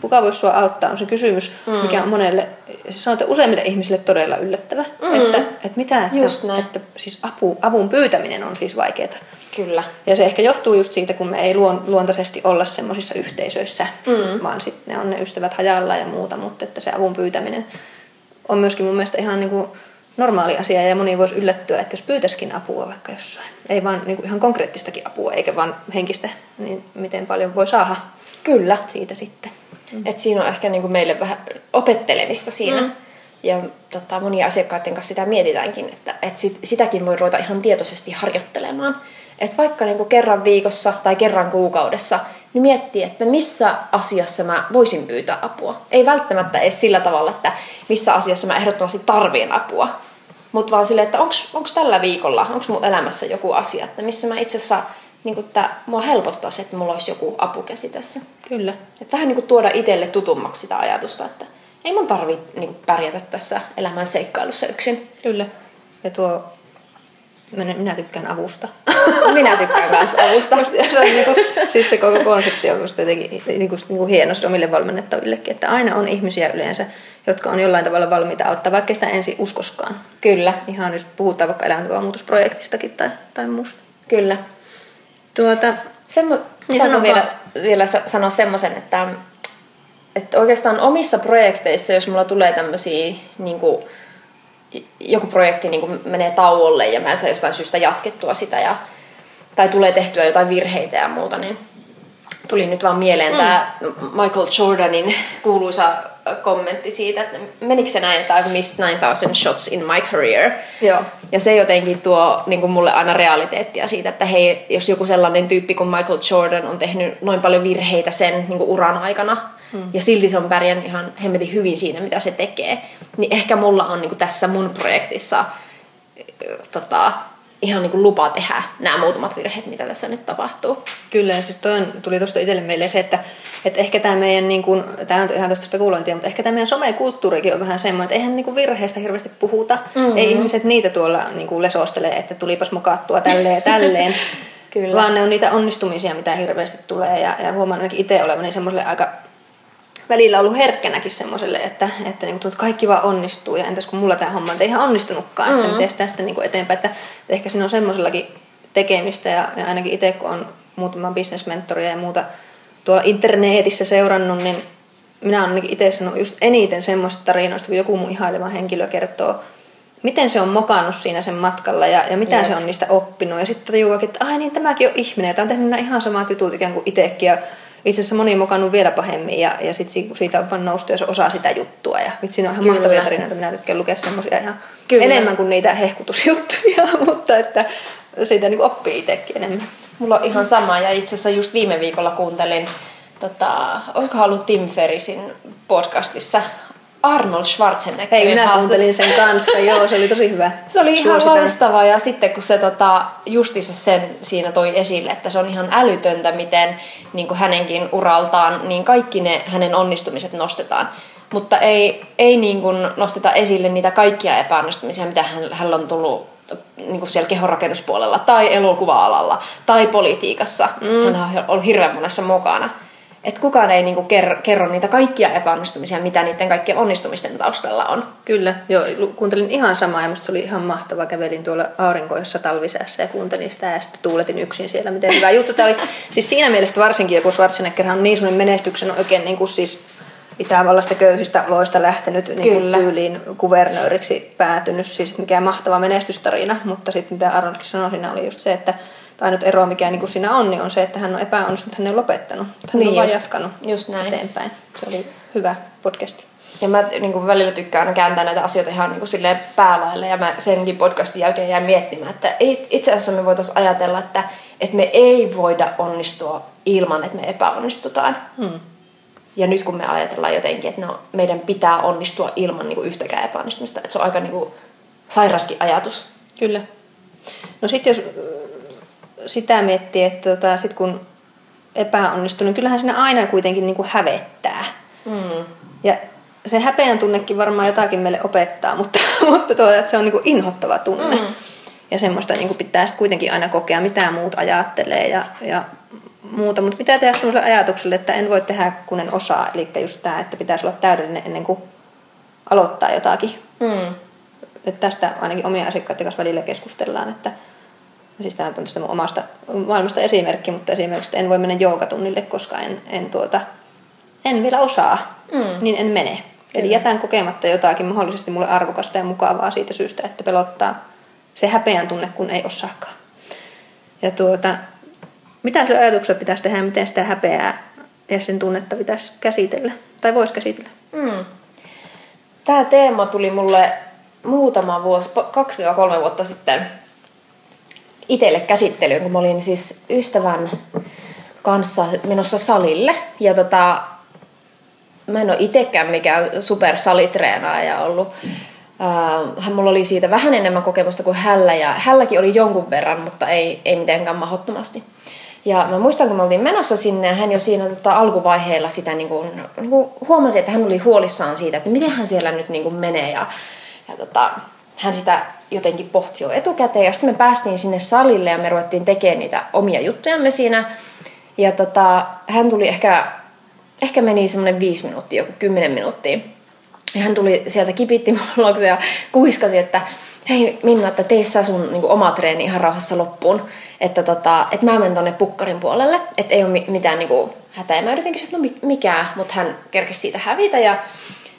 Kuka voisi sua auttaa on se kysymys, mm. mikä on monelle, siis sanotaan useimmille ihmisille todella yllättävä. Mm. Että, että mitä, että, Just näin. että siis apu, avun pyytäminen on siis vaikeaa. Kyllä. Ja se ehkä johtuu just siitä, kun me ei luon, luontaisesti olla semmoisissa yhteisöissä, mm. vaan sitten ne on ne ystävät hajalla ja muuta, mutta että se avun pyytäminen on myöskin mun mielestä ihan niin kuin normaali asia ja moni voisi yllättyä, että jos pyytäisikin apua vaikka jossain, ei vaan niin kuin ihan konkreettistakin apua eikä vaan henkistä, niin miten paljon voi saada Kyllä. siitä sitten. Mm. Et siinä on ehkä niinku meille vähän opettelemista siinä. Mm. Ja tota, monia asiakkaiden kanssa sitä mietitäänkin, että et sit, sitäkin voi ruveta ihan tietoisesti harjoittelemaan. Et vaikka niinku kerran viikossa tai kerran kuukaudessa, niin miettii, että missä asiassa mä voisin pyytää apua. Ei välttämättä edes sillä tavalla, että missä asiassa mä ehdottomasti tarvien apua. Mutta vaan silleen, että onko tällä viikolla, onko mun elämässä joku asia, että missä mä itse asiassa, niin että mua helpottaisi, että mulla olisi joku apukäsi tässä. Kyllä. Et vähän niin kuin tuoda itselle tutummaksi sitä ajatusta, että ei mun tarvi niin pärjätä tässä elämän seikkailussa yksin. Kyllä. Ja tuo, minä, minä tykkään avusta. Minä tykkään myös avusta. Se on niinku, siis se koko konsepti on musta jotenkin niinku, niinku hieno siis omille valmennettavillekin, että aina on ihmisiä yleensä, jotka on jollain tavalla valmiita auttaa, vaikka sitä ensin uskoskaan. Kyllä, Ihan jos puhutaan vaikka elämäntapamuutosprojektistakin tai, tai muusta. kyllä. Tuota, Semmo, Niin, saanko sano vielä, vielä sa- sanoa semmoisen, että, että oikeastaan omissa projekteissa, jos mulla tulee tämmöisiä, niin kuin, joku projekti niin kuin menee tauolle ja mä en saa jostain syystä jatkettua sitä ja, tai tulee tehtyä jotain virheitä ja muuta, niin tuli nyt vaan mieleen mm. tämä Michael Jordanin kuuluisa kommentti siitä, että menikö se näin, että I've missed 9000 shots in my career. Joo. Ja se jotenkin tuo niin kuin mulle aina realiteettia siitä, että hei, jos joku sellainen tyyppi kuin Michael Jordan on tehnyt noin paljon virheitä sen niin kuin uran aikana, mm. ja silti se on pärjännyt ihan hemmetin hyvin siinä, mitä se tekee, niin ehkä mulla on niin tässä mun projektissa tota, ihan niin kuin lupa tehdä nämä muutamat virheet, mitä tässä nyt tapahtuu. Kyllä, ja siis toi on, tuli tuosta itselle meille se, että, että ehkä tämä meidän, niin kuin, tämä on ihan tuosta spekulointia, mutta ehkä tämä meidän somekulttuurikin on vähän semmoinen, että eihän niin kuin virheistä hirveästi puhuta. Mm-hmm. Ei ihmiset niitä tuolla niin kuin lesostelee, että tulipas mokattua tälleen ja tälleen. Kyllä. Vaan ne on niitä onnistumisia, mitä hirveästi tulee. Ja, ja huomaan ainakin itse olevani semmoiselle aika välillä ollut herkkänäkin semmoiselle, että, että, niin kuin, että kaikki vaan onnistuu ja entäs kun mulla tämä homma ei ihan onnistunutkaan, mm-hmm. että miten tästä niin kuin eteenpäin. Että, että ehkä siinä on semmoisellakin tekemistä ja, ja ainakin itse kun on muutaman bisnesmentoria ja muuta tuolla internetissä seurannut, niin minä olen ainakin itse sanonut just eniten semmoista tarinoista, kun joku mun ihaileva henkilö kertoo, miten se on mokannut siinä sen matkalla ja, ja mitä Jep. se on niistä oppinut. Ja sitten tajuakin, että ai niin, tämäkin on ihminen. Ja tämä on tehnyt nämä ihan samat jutut ikään kuin itsekin. Ja itse asiassa moni on mokannut vielä pahemmin ja, ja sitten siitä on vaan noustu ja se osaa sitä juttua. Ja vitsi, ne on ihan Kyllä. mahtavia tarinoita. Minä tykkään lukea semmoisia ihan Kyllä. enemmän kuin niitä hehkutusjuttuja, mutta että siitä niin oppii itsekin enemmän. Mulla on ihan sama ja itse asiassa just viime viikolla kuuntelin, tota, olisikohan ollut Tim Ferrisin podcastissa Arnold Schwarzeneggerin Hei, minä kuuntelin sen kanssa. Joo, se oli tosi hyvä. Se oli ihan Suositan. loistava ja sitten kun se tota, justissa sen siinä toi esille, että se on ihan älytöntä, miten niin kuin hänenkin uraltaan, niin kaikki ne hänen onnistumiset nostetaan. Mutta ei, ei niin kuin nosteta esille niitä kaikkia epäonnistumisia, mitä hän, hänellä on tullut niin kuin siellä kehonrakennuspuolella tai elokuva-alalla tai politiikassa. Mm. Hän on ollut hirveän monessa mukana. Et kukaan ei niinku kerro, kerro niitä kaikkia epäonnistumisia, mitä niiden kaikkien onnistumisten taustalla on. Kyllä, joo, kuuntelin ihan samaa ja musta se oli ihan mahtava. Kävelin tuolla aurinkoisessa talvisäässä ja kuuntelin sitä ja sitten tuuletin yksin siellä. Miten hyvä juttu tämä oli. Siis siinä mielessä varsinkin joku Schwarzenegger on niin semmoinen menestyksen oikein niin kuin siis Itävallasta köyhistä oloista lähtenyt niin kuin tyyliin kuvernööriksi päätynyt, siis mikä mahtava menestystarina, mutta sitten mitä Arnoldkin sanoi siinä oli just se, että tai ainut ero mikä niin kuin siinä on, niin on se, että hän on epäonnistunut, hän ei ole lopettanut. Hän Niin on vaan just. jatkanut Just näin. eteenpäin. Se oli hyvä podcasti. Ja mä niin kuin välillä tykkään aina kääntää näitä asioita ihan niin kuin silleen päälaille ja mä senkin podcastin jälkeen jäin miettimään, että itse asiassa me voitaisiin ajatella, että, että me ei voida onnistua ilman, että me epäonnistutaan. Hmm. Ja nyt kun me ajatellaan jotenkin, että no, meidän pitää onnistua ilman niin kuin yhtäkään epäonnistumista, että se on aika niin kuin, sairaskin ajatus. Kyllä. No sitten jos sitä miettii, että tota, sit kun epäonnistuu, niin kyllähän siinä aina kuitenkin niin kuin hävettää. Mm. Ja se häpeän tunnekin varmaan jotakin meille opettaa, mutta, mutta tuota, että se on niin kuin inhottava tunne. Mm. Ja semmoista niin kuin pitää sitten kuitenkin aina kokea, mitä muut ajattelee ja, ja muuta. Mutta pitää tehdä semmoiselle ajatukselle, että en voi tehdä kun en osaa. Eli just tämä, että pitäisi olla täydellinen ennen kuin aloittaa jotakin. Mm. Että tästä ainakin omien asiakkaiden kanssa välillä keskustellaan, että siis tämä on tästä mun omasta maailmasta esimerkki, mutta esimerkiksi en voi mennä joogatunnille, koska en, en, tuota, en vielä osaa, mm. niin en mene. Kyllä. Eli jätän kokematta jotakin mahdollisesti mulle arvokasta ja mukavaa siitä syystä, että pelottaa se häpeän tunne, kun ei osaakaan. Ja tuota, mitä sillä ajatuksella pitäisi tehdä, miten sitä häpeää ja sen tunnetta pitäisi käsitellä, tai voisi käsitellä? Mm. Tämä teema tuli mulle muutama vuosi, kaksi kolme vuotta sitten itselle käsittelyyn, kun mä olin siis ystävän kanssa menossa salille. Ja tota, mä en ole itsekään mikään supersalitreenaaja ollut. Hän mulla oli siitä vähän enemmän kokemusta kuin hällä ja hälläkin oli jonkun verran, mutta ei, ei mitenkään mahdottomasti. Ja mä muistan, kun me oltiin menossa sinne ja hän jo siinä tota, alkuvaiheella sitä niin kuin, niin kuin huomasi, että hän oli huolissaan siitä, että miten hän siellä nyt niin kuin menee. Ja, ja tota, hän sitä jotenkin pohti jo etukäteen. Ja sitten me päästiin sinne salille ja me ruvettiin tekemään niitä omia juttujamme siinä. Ja tota, hän tuli ehkä, ehkä meni semmoinen viisi minuuttia, joku kymmenen minuuttia. Ja hän tuli sieltä kipitti mulle ja kuiskasi, että hei Minna, että tee sä sun niin kuin, oma treeni ihan rauhassa loppuun. Että, tota, että mä menen tonne pukkarin puolelle, että ei ole mitään niin kuin, hätää. Ja mä yritin kysyä, että no mikä, mutta hän kerkesi siitä hävitä ja,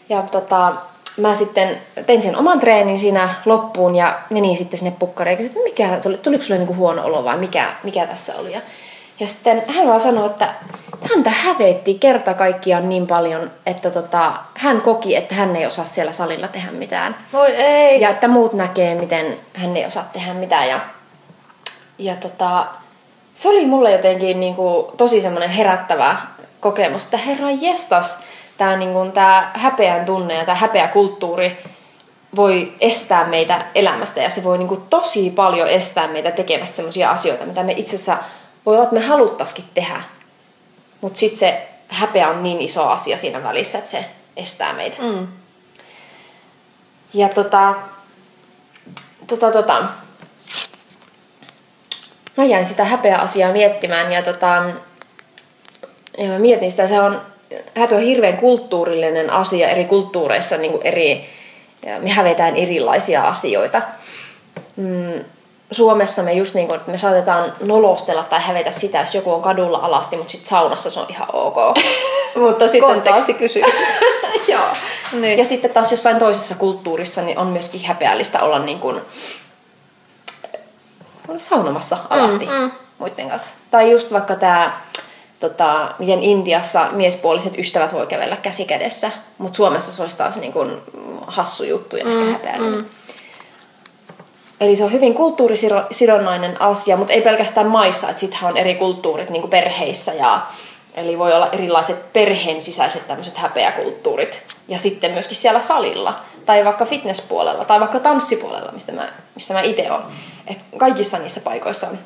ja tota, mä sitten tein sen oman treenin siinä loppuun ja menin sitten sinne pukkariin ja kysyin, että mikä, tuliko sulle niinku huono olo vai mikä, mikä tässä oli. Ja, ja sitten hän vaan sanoi, että häntä hävetti kerta kaikkiaan niin paljon, että tota, hän koki, että hän ei osaa siellä salilla tehdä mitään. Voi ei. Ja että muut näkee, miten hän ei osaa tehdä mitään. Ja, ja tota, se oli mulle jotenkin niin kuin, tosi semmoinen herättävä kokemus, että herra jestas, tämä niin tämä häpeän tunne ja tämä häpeä kulttuuri voi estää meitä elämästä ja se voi niin kuin tosi paljon estää meitä tekemästä sellaisia asioita, mitä me itse asiassa voi olla, että me haluttaisikin tehdä. Mutta sitten se häpeä on niin iso asia siinä välissä, että se estää meitä. Mm. Ja tota, tota, tota, mä jäin sitä häpeä asiaa miettimään ja tota, ja mä mietin sitä, se on häpeä on hirveän kulttuurillinen asia eri kulttuureissa, niin kuin eri, me hävetään erilaisia asioita. Mm, Suomessa me just niin kuin, että me saatetaan nolostella tai hävetä sitä, jos joku on kadulla alasti, mutta sitten saunassa se on ihan ok. mutta sitten taas... kysymys. Joo. Niin. Ja sitten taas jossain toisessa kulttuurissa niin on myöskin häpeällistä olla niin kuin, saunomassa alasti mm, mm. muiden kanssa. Tai just vaikka tämä tota, miten Intiassa miespuoliset ystävät voi kävellä käsi kädessä, mutta Suomessa se olisi taas niin kuin hassu juttu ja mm, ehkä häpeällinen. Mm. Eli se on hyvin kulttuurisidonnainen asia, mutta ei pelkästään maissa, että sittenhän on eri kulttuurit niin kuin perheissä ja Eli voi olla erilaiset perheen sisäiset tämmöiset häpeäkulttuurit. Ja sitten myöskin siellä salilla, tai vaikka fitnesspuolella, tai vaikka tanssipuolella, mistä mä, missä mä itse olen. Et kaikissa niissä paikoissa on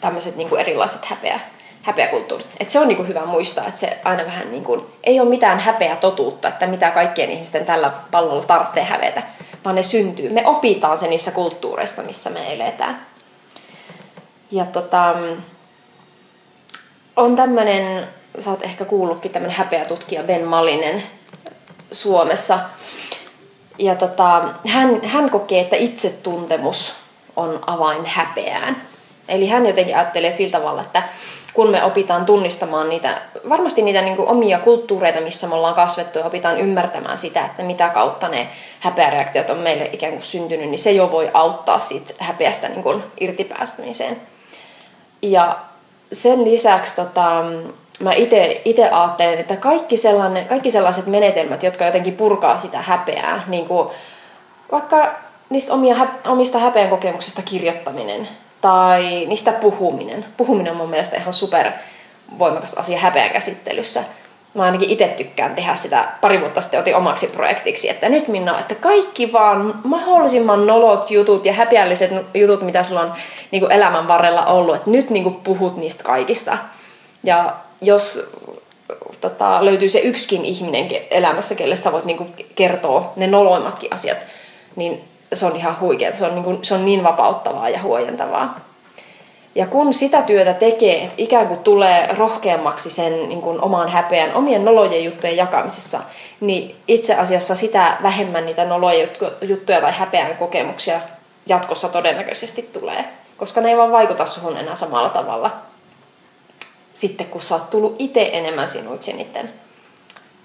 tämmöiset niin erilaiset häpeä, häpeäkulttuurit. Et se on niinku hyvä muistaa, että se aina vähän niinku, ei ole mitään häpeä totuutta, että mitä kaikkien ihmisten tällä pallolla tarvitsee hävetä, vaan ne syntyy. Me opitaan se niissä kulttuureissa, missä me eletään. Ja tota, on tämmöinen, sä oot ehkä kuullutkin, tämmöinen häpeätutkija Ben Malinen Suomessa. Ja tota, hän, hän kokee, että itsetuntemus on avain häpeään. Eli hän jotenkin ajattelee sillä tavalla, että kun me opitaan tunnistamaan niitä, varmasti niitä niin kuin omia kulttuureita, missä me ollaan kasvettu ja opitaan ymmärtämään sitä, että mitä kautta ne häpeäreaktiot on meille ikään kuin syntynyt, niin se jo voi auttaa siitä häpeästä niin kuin irtipäästämiseen. Ja sen lisäksi tota, mä itse ajattelen, että kaikki, sellainen, kaikki sellaiset menetelmät, jotka jotenkin purkaa sitä häpeää, niin kuin vaikka niistä omia, omista häpeän kokemuksista kirjoittaminen tai niistä puhuminen. Puhuminen on mun mielestä ihan super voimakas asia häpeän käsittelyssä. Mä ainakin itse tykkään tehdä sitä, pari vuotta sitten otin omaksi projektiksi, että nyt Minna, että kaikki vaan mahdollisimman nolot jutut ja häpeälliset jutut, mitä sulla on niin kuin elämän varrella ollut, että nyt niin kuin puhut niistä kaikista. Ja jos tota, löytyy se yksikin ihminen elämässä, kelle sä voit niin kuin kertoa ne noloimmatkin asiat, niin se on ihan huikea. Se on, niin kuin, se on niin vapauttavaa ja huojentavaa. Ja kun sitä työtä tekee, että ikään kuin tulee rohkeammaksi sen niin kuin oman häpeän, omien nolojen juttujen jakamisessa, niin itse asiassa sitä vähemmän niitä noloja juttuja tai häpeän kokemuksia jatkossa todennäköisesti tulee. Koska ne ei vaan vaikuta suhun enää samalla tavalla. Sitten kun sä oot tullut itse enemmän sinuiksi niiden,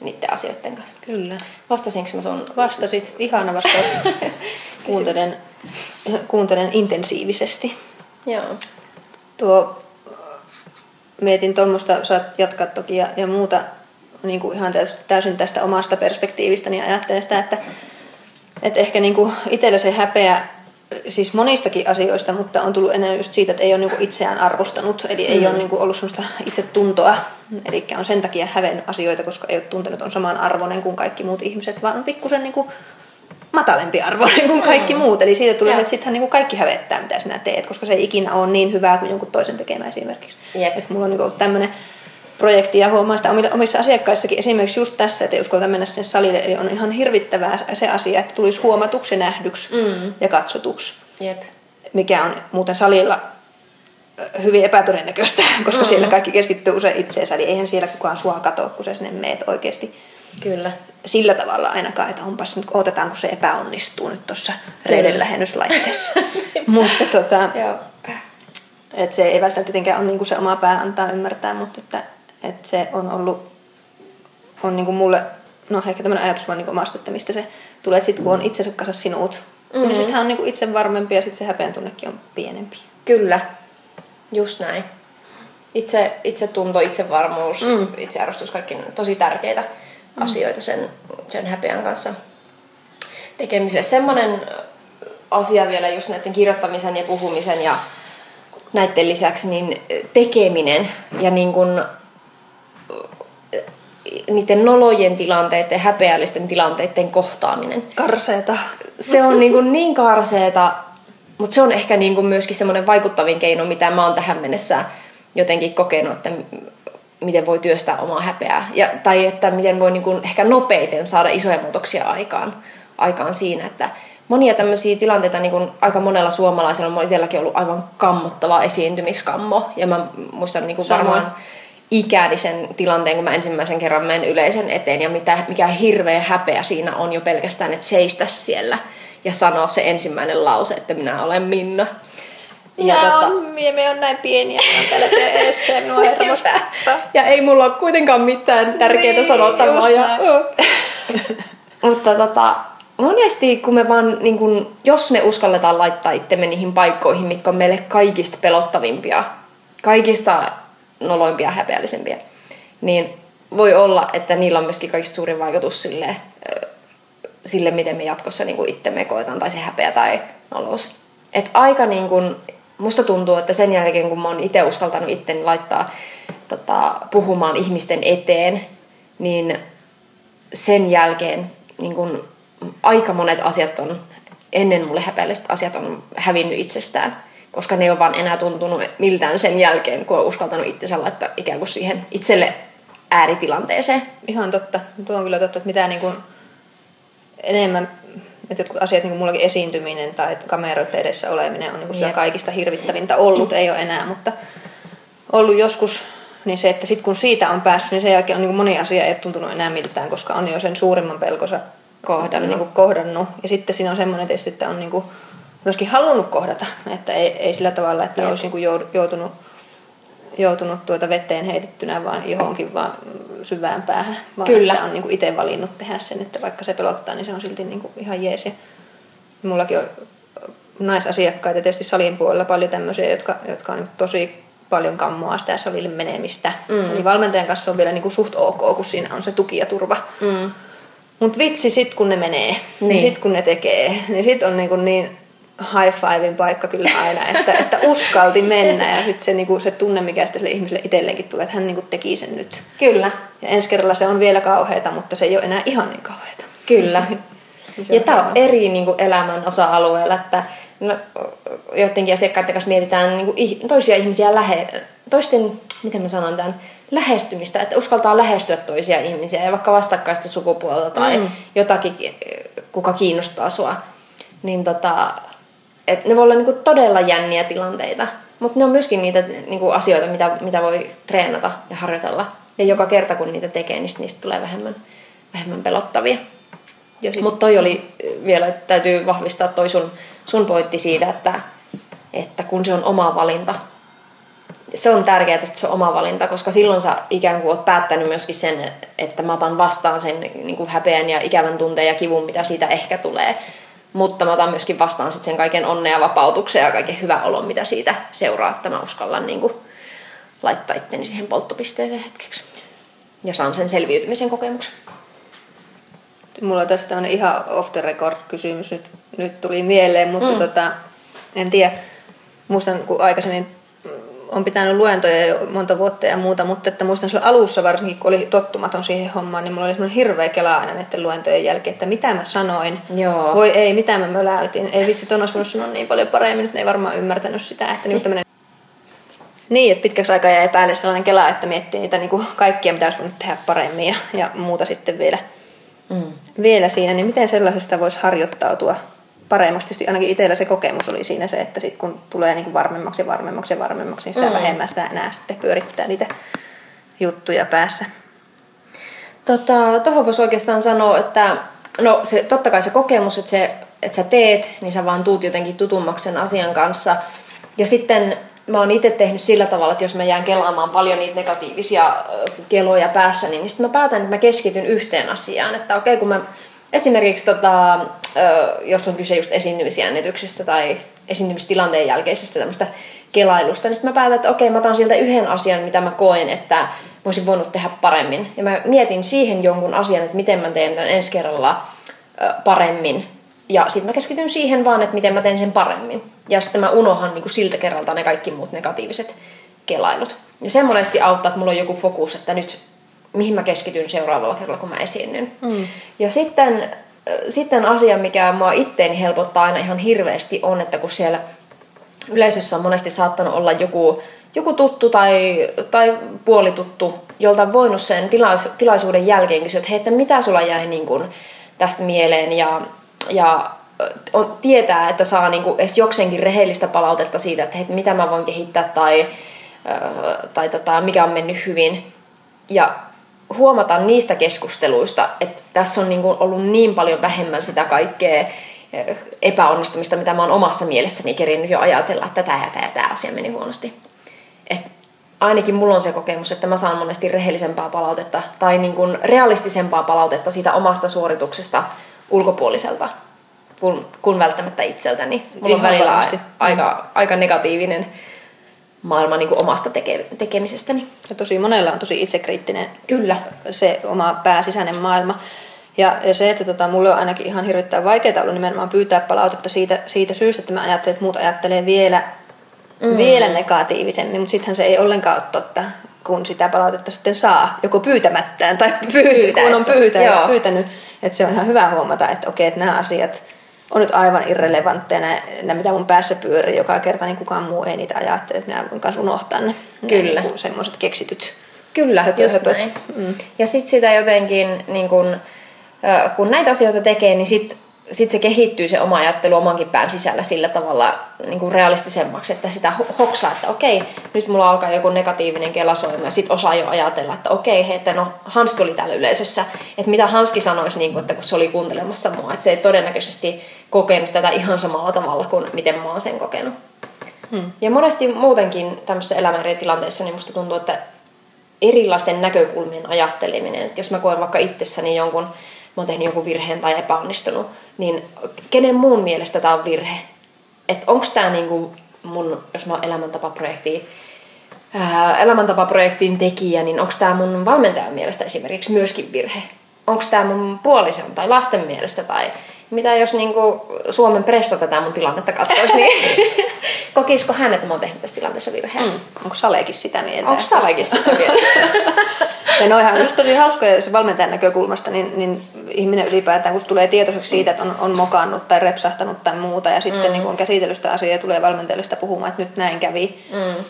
niiden asioiden kanssa. Kyllä. Vastasinko mä sun? Vastasit. Ihana vastaus. kuuntelen, kuuntelen intensiivisesti. Joo tuo, mietin tuommoista, saat jatkaa toki ja, ja muuta niin kuin ihan täysin tästä omasta perspektiivistä, niin ajattelen sitä, että, että ehkä niin kuin itsellä se häpeä siis monistakin asioista, mutta on tullut enää just siitä, että ei ole niin kuin itseään arvostanut, eli mm. ei ole niin kuin ollut sellaista itsetuntoa, eli on sen takia hävennyt asioita, koska ei ole tuntenut on saman arvoinen kuin kaikki muut ihmiset, vaan on pikkusen niin matalempi arvoinen kuin kaikki mm. muut. Eli siitä tulee, että sittenhän niin kaikki hävettää, mitä sinä teet, koska se ei ikinä ole niin hyvää kuin jonkun toisen tekemä esimerkiksi. Yep. Että mulla on niin ollut tämmöinen projekti ja huomaa sitä omissa asiakkaissakin esimerkiksi just tässä, että ei uskalleta mennä sinne salille. Eli on ihan hirvittävää se asia, että tulisi huomatuksi ja nähdyksi mm. ja katsotuksi. Yep. Mikä on muuten salilla hyvin epätodennäköistä, koska mm. siellä kaikki keskittyy usein itseensä, eli eihän siellä kukaan sua katoa, kun sä sinne meet oikeasti Kyllä. Sillä tavalla ainakaan, että onpas nyt, otetaan kun se epäonnistuu nyt tuossa reiden lähennyslaitteessa. mutta tota, että se ei välttämättä tietenkään ole niin kuin se oma pää antaa ymmärtää, mutta että, että se on ollut on niin kuin mulle, no ehkä tämmöinen ajatus vaan niin omasta, että mistä se tulee, että sitten kun on itsensä kanssa sinut, mm-hmm. niin sittenhän on niin kuin itse varmempi ja sitten se häpeän tunnekin on pienempi. Kyllä, just näin. Itse, itse tunto, itsevarmuus, mm. itsearvostus, kaikki tosi tärkeitä mm. asioita sen, sen häpeän kanssa tekemiselle. Semmoinen asia vielä just näiden kirjoittamisen ja puhumisen ja näiden lisäksi niin tekeminen ja niin kuin niiden nolojen tilanteiden ja häpeällisten tilanteiden kohtaaminen. Karseeta. Se on niin, kuin niin karseeta, mutta se on ehkä niin kuin myöskin semmoinen vaikuttavin keino, mitä mä oon tähän mennessä jotenkin kokenut, että miten voi työstää omaa häpeää. Ja, tai että miten voi niin kuin ehkä nopeiten saada isoja muutoksia aikaan, aikaan siinä, että monia tämmöisiä tilanteita niin kuin aika monella suomalaisella on itselläkin ollut aivan kammottava esiintymiskammo. Ja mä muistan niin kuin varmaan ikäni sen tilanteen, kun mä ensimmäisen kerran menen yleisen eteen ja mitä, mikä hirveä häpeä siinä on jo pelkästään, että seistä siellä ja sanoa se ensimmäinen lause, että minä olen Minna. Ja Nää tota... on, me on näin pieniä, täällä teessä, mua Ja ei mulla ole kuitenkaan mitään tärkeää niin, sanottavaa. Ja... Mutta tota, monesti kun me vaan, niin kun, jos me uskalletaan laittaa itsemme niihin paikkoihin, mitkä on meille kaikista pelottavimpia, kaikista noloimpia ja häpeällisempiä, niin voi olla, että niillä on myöskin kaikista suurin vaikutus sille, sille miten me jatkossa niin itsemme koetaan, tai se häpeä tai nolous. Et aika niin kun, musta tuntuu, että sen jälkeen kun mä oon itse uskaltanut itteni laittaa tota, puhumaan ihmisten eteen, niin sen jälkeen niin kun, aika monet asiat on, ennen mulle häpeälliset asiat on hävinnyt itsestään. Koska ne ei ole vaan enää tuntunut miltään sen jälkeen, kun on uskaltanut itsensä laittaa ikään kuin siihen itselle ääritilanteeseen. Ihan totta. Tuo on kyllä totta, että mitä niin kuin enemmän että jotkut asiat, niin kuin mullakin esiintyminen tai kameroiden edessä oleminen on niin kuin sitä kaikista hirvittävintä ollut, ei ole enää, mutta ollut joskus, niin se, että sitten kun siitä on päässyt, niin sen jälkeen on niin kuin moni asia ei ole tuntunut enää miltään, koska on jo sen suurimman pelkonsa kohdannut. Niin kuin kohdannut. Ja sitten siinä on semmoinen tietysti, että on niin kuin myöskin halunnut kohdata, että ei, ei sillä tavalla, että Jep. olisi niin kuin joutunut joutunut tuota veteen heitettynä vaan johonkin vaan syvään päähän, vaan Kyllä. että on niin itse valinnut tehdä sen, että vaikka se pelottaa, niin se on silti niin kuin ihan jees. Ja mullakin on naisasiakkaita tietysti salin puolella paljon tämmöisiä, jotka, jotka on niin tosi paljon kammoa sitä salille menemistä. Mm. Eli valmentajan kanssa on vielä niin kuin suht ok, kun siinä on se tuki ja turva. Mm. Mutta vitsi, sit kun ne menee, niin, niin sit kun ne tekee, niin sit on niin, kuin niin high fivein paikka kyllä aina, että, että uskalti mennä ja sitten se, niinku, se tunne, mikä sille ihmiselle itselleenkin tulee, että hän niinku teki sen nyt. Kyllä. Ja ensi kerralla se on vielä kauheata, mutta se ei ole enää ihan niin kauheata. Kyllä. ja tämä on eri niinku, elämän osa-alueella, että no, jotenkin asiakkaiden kanssa mietitään niinku, toisia ihmisiä lähe, toisten, miten mä sanon tämän, lähestymistä, että uskaltaa lähestyä toisia ihmisiä ja vaikka vastakkaista sukupuolta tai mm. jotakin, kuka kiinnostaa sua. Niin tota, et ne voi olla niinku todella jänniä tilanteita, mutta ne on myöskin niitä niinku asioita, mitä, mitä voi treenata ja harjoitella. Ja joka kerta kun niitä tekee, niin niistä tulee vähemmän, vähemmän pelottavia. Mutta toi oli vielä, että täytyy vahvistaa toi sun, sun pointti siitä, että, että kun se on oma valinta, se on tärkeää, että se on oma valinta, koska silloin sä ikään kuin oot päättänyt myöskin sen, että mä otan vastaan sen niin kuin häpeän ja ikävän tunteen ja kivun, mitä siitä ehkä tulee. Mutta mä otan myöskin vastaan sit sen kaiken onnea, vapautuksen ja kaiken hyvän olon, mitä siitä seuraa, että mä uskallan niin kuin, laittaa itteni siihen polttopisteeseen hetkeksi. Ja saan sen selviytymisen kokemuksen. Mulla on tässä tämmöinen ihan off the record kysymys nyt, nyt tuli mieleen, mutta mm. tota, en tiedä. Muistan, kun aikaisemmin on pitänyt luentoja jo monta vuotta ja muuta, mutta että muistan silloin alussa varsinkin, kun oli tottumaton siihen hommaan, niin mulla oli semmoinen hirveä kela aina näiden luentojen jälkeen, että mitä mä sanoin. Joo. Voi ei, mitä mä möläytin. Ei vitsi, ton olisi voinut sanoa niin paljon paremmin, nyt ne ei varmaan ymmärtänyt sitä. Että niin, tämmönen... niin, että pitkäksi aikaa jäi päälle sellainen kela, että miettii niitä niin kuin kaikkia, mitä olisi voinut tehdä paremmin ja, ja muuta sitten vielä, mm. vielä siinä. Niin miten sellaisesta voisi harjoittautua paremmaksi. Tietysti ainakin itsellä se kokemus oli siinä se, että sit kun tulee niin kuin varmemmaksi ja varmemmaksi ja varmemmaksi, niin sitä mm. vähemmän sitä enää sitten pyörittää niitä juttuja päässä. Tota, tuohon voisi oikeastaan sanoa, että no se, totta kai se kokemus, että, se, että sä teet, niin sä vaan tuut jotenkin tutummaksi sen asian kanssa. Ja sitten mä oon itse tehnyt sillä tavalla, että jos mä jään kelaamaan paljon niitä negatiivisia keloja päässä, niin sitten mä päätän, että mä keskityn yhteen asiaan. Että okei, okay, kun mä esimerkiksi tota, jos on kyse just esiintymisjännityksestä tai esiintymistilanteen jälkeisestä tämmöistä kelailusta, niin sitten mä päätän, että okei, mä otan sieltä yhden asian, mitä mä koen, että mä olisin voinut tehdä paremmin. Ja mä mietin siihen jonkun asian, että miten mä teen tämän ensi kerralla paremmin. Ja sitten mä keskityn siihen vaan, että miten mä teen sen paremmin. Ja sitten mä unohan niin siltä kerralta ne kaikki muut negatiiviset kelailut. Ja se monesti auttaa, että mulla on joku fokus, että nyt mihin mä keskityn seuraavalla kerralla, kun mä esiinnyn. Mm. Ja sitten, sitten asia, mikä mua itteeni helpottaa aina ihan hirveästi, on, että kun siellä yleisössä on monesti saattanut olla joku, joku tuttu tai, tai puolituttu, jolta on voinut sen tilais, tilaisuuden jälkeen kysyä, että hei, että mitä sulla jäi niin kuin tästä mieleen ja, ja on, tietää, että saa niin kuin edes jokseenkin rehellistä palautetta siitä, että hei, mitä mä voin kehittää tai, tai tota, mikä on mennyt hyvin. Ja huomata niistä keskusteluista, että tässä on niin kuin ollut niin paljon vähemmän sitä kaikkea eh, epäonnistumista, mitä mä oon omassa mielessäni kerinyt jo ajatella, että tämä ja tämä ja tämä asia meni huonosti. Et ainakin mulla on se kokemus, että mä saan monesti rehellisempää palautetta tai niin kuin realistisempaa palautetta siitä omasta suorituksesta ulkopuoliselta kuin, kuin välttämättä itseltäni. Mulla on välillä aika, aika negatiivinen maailma niin kuin omasta teke- tekemisestäni. Ja tosi monella on tosi itsekriittinen Kyllä. se oma pääsisäinen maailma. Ja, ja se, että tota, mulle on ainakin ihan hirvittävän vaikeaa ollut nimenomaan pyytää palautetta siitä, siitä syystä, että mä ajattelen, että muut ajattelee vielä, mm. vielä negatiivisemmin, mutta sittenhän se ei ollenkaan ole totta, kun sitä palautetta sitten saa, joko pyytämättään tai pyytä, kun on pyytänyt, pyytänyt. Että se on ihan hyvä huomata, että okei, että nämä asiat on nyt aivan irrelevantteja, nämä, mitä mun päässä pyörii joka kerta, niin kukaan muu ei niitä ajattele, että minä voin kanssa unohtaa ne. Kyllä. Niin semmoiset keksityt Kyllä, höpö, just höpöt. näin. Mm. Ja sitten sitä jotenkin, niin kun, kun näitä asioita tekee, niin sitten sit se kehittyy se oma ajattelu omankin pään sisällä sillä tavalla niin kuin realistisemmaksi, että sitä hoksaa, että okei, nyt mulla alkaa joku negatiivinen kelasoima ja sitten osaa jo ajatella, että okei, hei, että no Hanski oli täällä yleisössä, että mitä Hanski sanoisi, niin kuin, että kun se oli kuuntelemassa mua, että se ei todennäköisesti kokenut tätä ihan samalla tavalla kuin miten mä oon sen kokenut. Hmm. Ja monesti muutenkin tämmöisessä elämän eri tilanteissa, niin musta tuntuu, että erilaisten näkökulmien ajatteleminen, että jos mä koen vaikka itsessäni jonkun, mä oon tehnyt jonkun virheen tai epäonnistunut, niin kenen muun mielestä tämä on virhe? Että onko tämä niinku mun, jos mä oon elämäntapaprojektia ää, elämäntapaprojektin tekijä, niin onko tämä mun valmentajan mielestä esimerkiksi myöskin virhe? Onko tämä mun puolison tai lasten mielestä tai mitä jos niinku Suomen pressa tätä mun tilannetta katsoisi, niin kokisiko hän, että mä oon tehnyt tässä tilanteessa virheen? Mm. Onko Salekin sitä mieltä? Onko Salekin sitä mieltä? ja noihan on tosi hauskoja se valmentajan näkökulmasta, niin, niin ihminen ylipäätään, kun tulee tietoiseksi siitä, että on, on mokannut tai repsahtanut tai muuta, ja sitten mm. niin kun on käsitellyt sitä asiaa ja tulee valmentajalle sitä puhumaan, että nyt näin kävi. Mm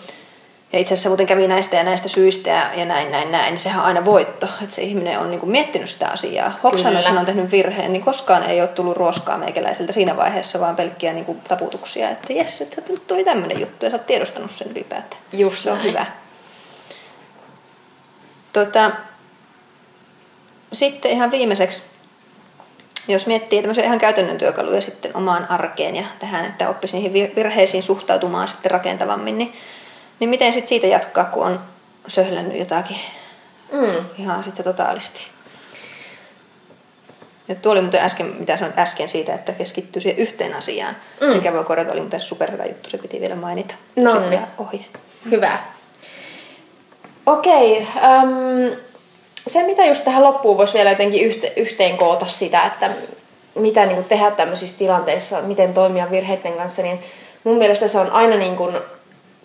ja itse asiassa muuten kävi näistä ja näistä syistä ja, ja näin, näin, näin, niin sehän on aina voitto, että se ihminen on niin kuin miettinyt sitä asiaa. Hoksannut, että hän on tehnyt virheen, niin koskaan ei ole tullut ruoskaa meikäläiseltä siinä vaiheessa, vaan pelkkiä niin kuin taputuksia, että jes, että nyt tuli tämmöinen juttu ja sä oot tiedostanut sen ylipäätään. Just se on hyvä. Tota, sitten ihan viimeiseksi, jos miettii tämmöisiä ihan käytännön työkaluja sitten omaan arkeen ja tähän, että oppisi niihin virheisiin suhtautumaan sitten rakentavammin, niin niin miten sitten siitä jatkaa, kun on söhlännyt jotakin mm. ihan sitten totaalisti? Ja tuo oli muuten äsken, mitä sanoit äsken siitä, että keskittyy siihen yhteen asiaan, mm. mikä voi korjata, oli muuten superhyvä juttu, se piti vielä mainita. No niin. Ohi. Hyvä. Okei, okay, um, se mitä just tähän loppuun voisi vielä jotenkin yhte, yhteen koota sitä, että mitä niin kuin tehdä tämmöisissä tilanteissa, miten toimia virheiden kanssa, niin mun mielestä se on aina niin kuin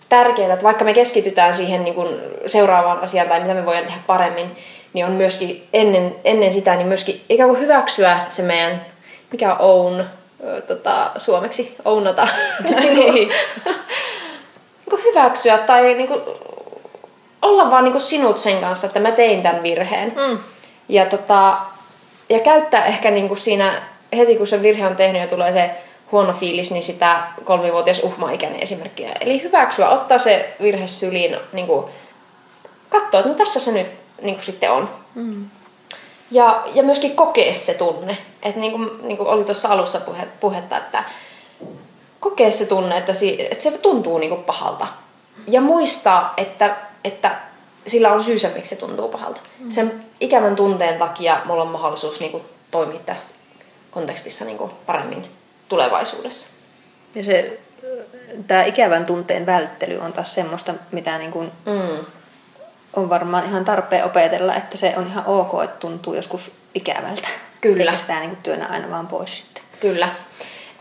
tärkeää, että vaikka me keskitytään siihen niin kuin seuraavaan asiaan tai mitä me voidaan tehdä paremmin, niin on myöskin ennen, ennen sitä niin myöskin ikään kuin hyväksyä se meidän, mikä on own, tota, suomeksi, ownata. niin. niin kuin hyväksyä tai niin kuin, olla vaan niin kuin sinut sen kanssa, että mä tein tämän virheen. Mm. Ja, tota, ja käyttää ehkä niin kuin siinä heti kun se virhe on tehnyt ja tulee se huono fiilis, niin sitä kolmivuotias uhmaikäinen esimerkkiä. Eli hyväksyä, ottaa se virhe syliin, niin kuin, katsoa, että no tässä se nyt niin kuin sitten on. Mm. Ja, ja myöskin kokea se tunne. Että niin kuin, niin kuin oli tuossa alussa puhe, puhetta, että kokea se tunne, että, si, että se tuntuu niin kuin pahalta. Ja muistaa, että, että sillä on syysä, miksi se tuntuu pahalta. Mm. Sen ikävän tunteen takia mulla on mahdollisuus niin kuin, toimia tässä kontekstissa niin kuin, paremmin tulevaisuudessa. Ja se, tämä ikävän tunteen välttely on taas semmoista, mitä niin kuin mm. on varmaan ihan tarpeen opetella, että se on ihan ok, että tuntuu joskus ikävältä. Kyllä. Eikä sitä niin kuin työnä aina vaan pois sitten. Kyllä.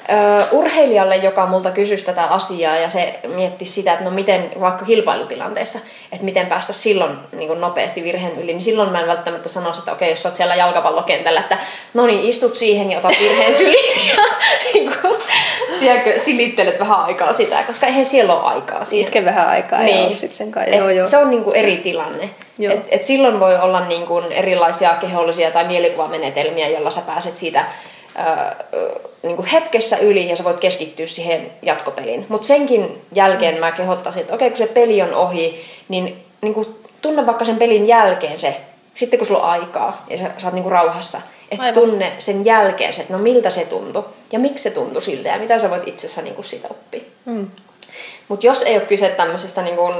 Ö, urheilijalle, joka multa kysyisi tätä asiaa ja se mietti sitä, että no miten vaikka kilpailutilanteessa, että miten päästä silloin niin kuin nopeasti virheen yli, niin silloin mä en välttämättä sanoisi, että okei, jos sä oot siellä jalkapallokentällä, että no niin, istut siihen ja otat virheen syliin ja niin kuin, tiedätkö, silittelet vähän aikaa sitä, koska eihän siellä ole aikaa siihen. Itke vähän aikaa niin. ja sit sen kai. Joo, joo. Se on niin kuin eri tilanne. Et, et silloin voi olla niin kuin erilaisia kehollisia tai mielikuvamenetelmiä, joilla sä pääset siitä niin kuin hetkessä yli ja sä voit keskittyä siihen jatkopeliin. Mutta senkin jälkeen mä kehottaisin, että okei, kun se peli on ohi, niin, niin kuin tunne vaikka sen pelin jälkeen se, sitten kun sulla on aikaa ja sä, sä oot niin kuin rauhassa, että tunne sen jälkeen se, että no miltä se tuntui ja miksi se tuntui siltä ja mitä sä voit itsessä niin kuin siitä oppia. Mm. Mutta jos ei ole kyse tämmöisestä niin kuin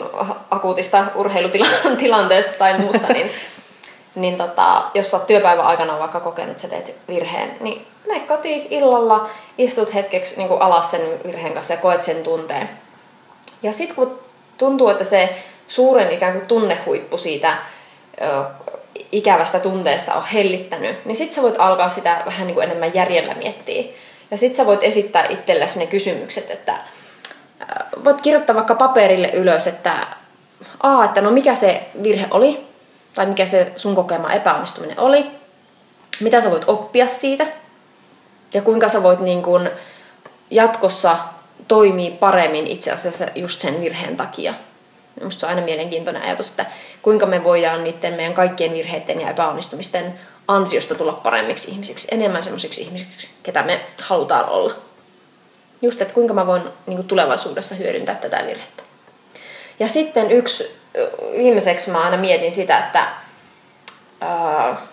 akuutista urheilutilanteesta tai muusta, niin, niin tota, jos sä oot työpäivän aikana vaikka kokenut, että sä teet virheen, niin mene kotiin illalla, istut hetkeksi niin kuin alas sen virheen kanssa ja koet sen tunteen. Ja sitten kun tuntuu, että se suuren ikään kuin tunnehuippu siitä ö, ikävästä tunteesta on hellittänyt, niin sitten sä voit alkaa sitä vähän niin kuin enemmän järjellä miettiä. Ja sitten sä voit esittää itsellesi ne kysymykset, että voit kirjoittaa vaikka paperille ylös, että A, että no mikä se virhe oli, tai mikä se sun kokema epäonnistuminen oli, mitä sä voit oppia siitä, ja kuinka sä voit niin kuin jatkossa toimia paremmin itse asiassa just sen virheen takia. Minusta se on aina mielenkiintoinen ajatus, että kuinka me voidaan niiden meidän kaikkien virheiden ja epäonnistumisten ansiosta tulla paremmiksi ihmisiksi, enemmän semmoisiksi ihmisiksi, ketä me halutaan olla. Just, että kuinka mä voin niin kuin tulevaisuudessa hyödyntää tätä virhettä. Ja sitten yksi, viimeiseksi mä aina mietin sitä, että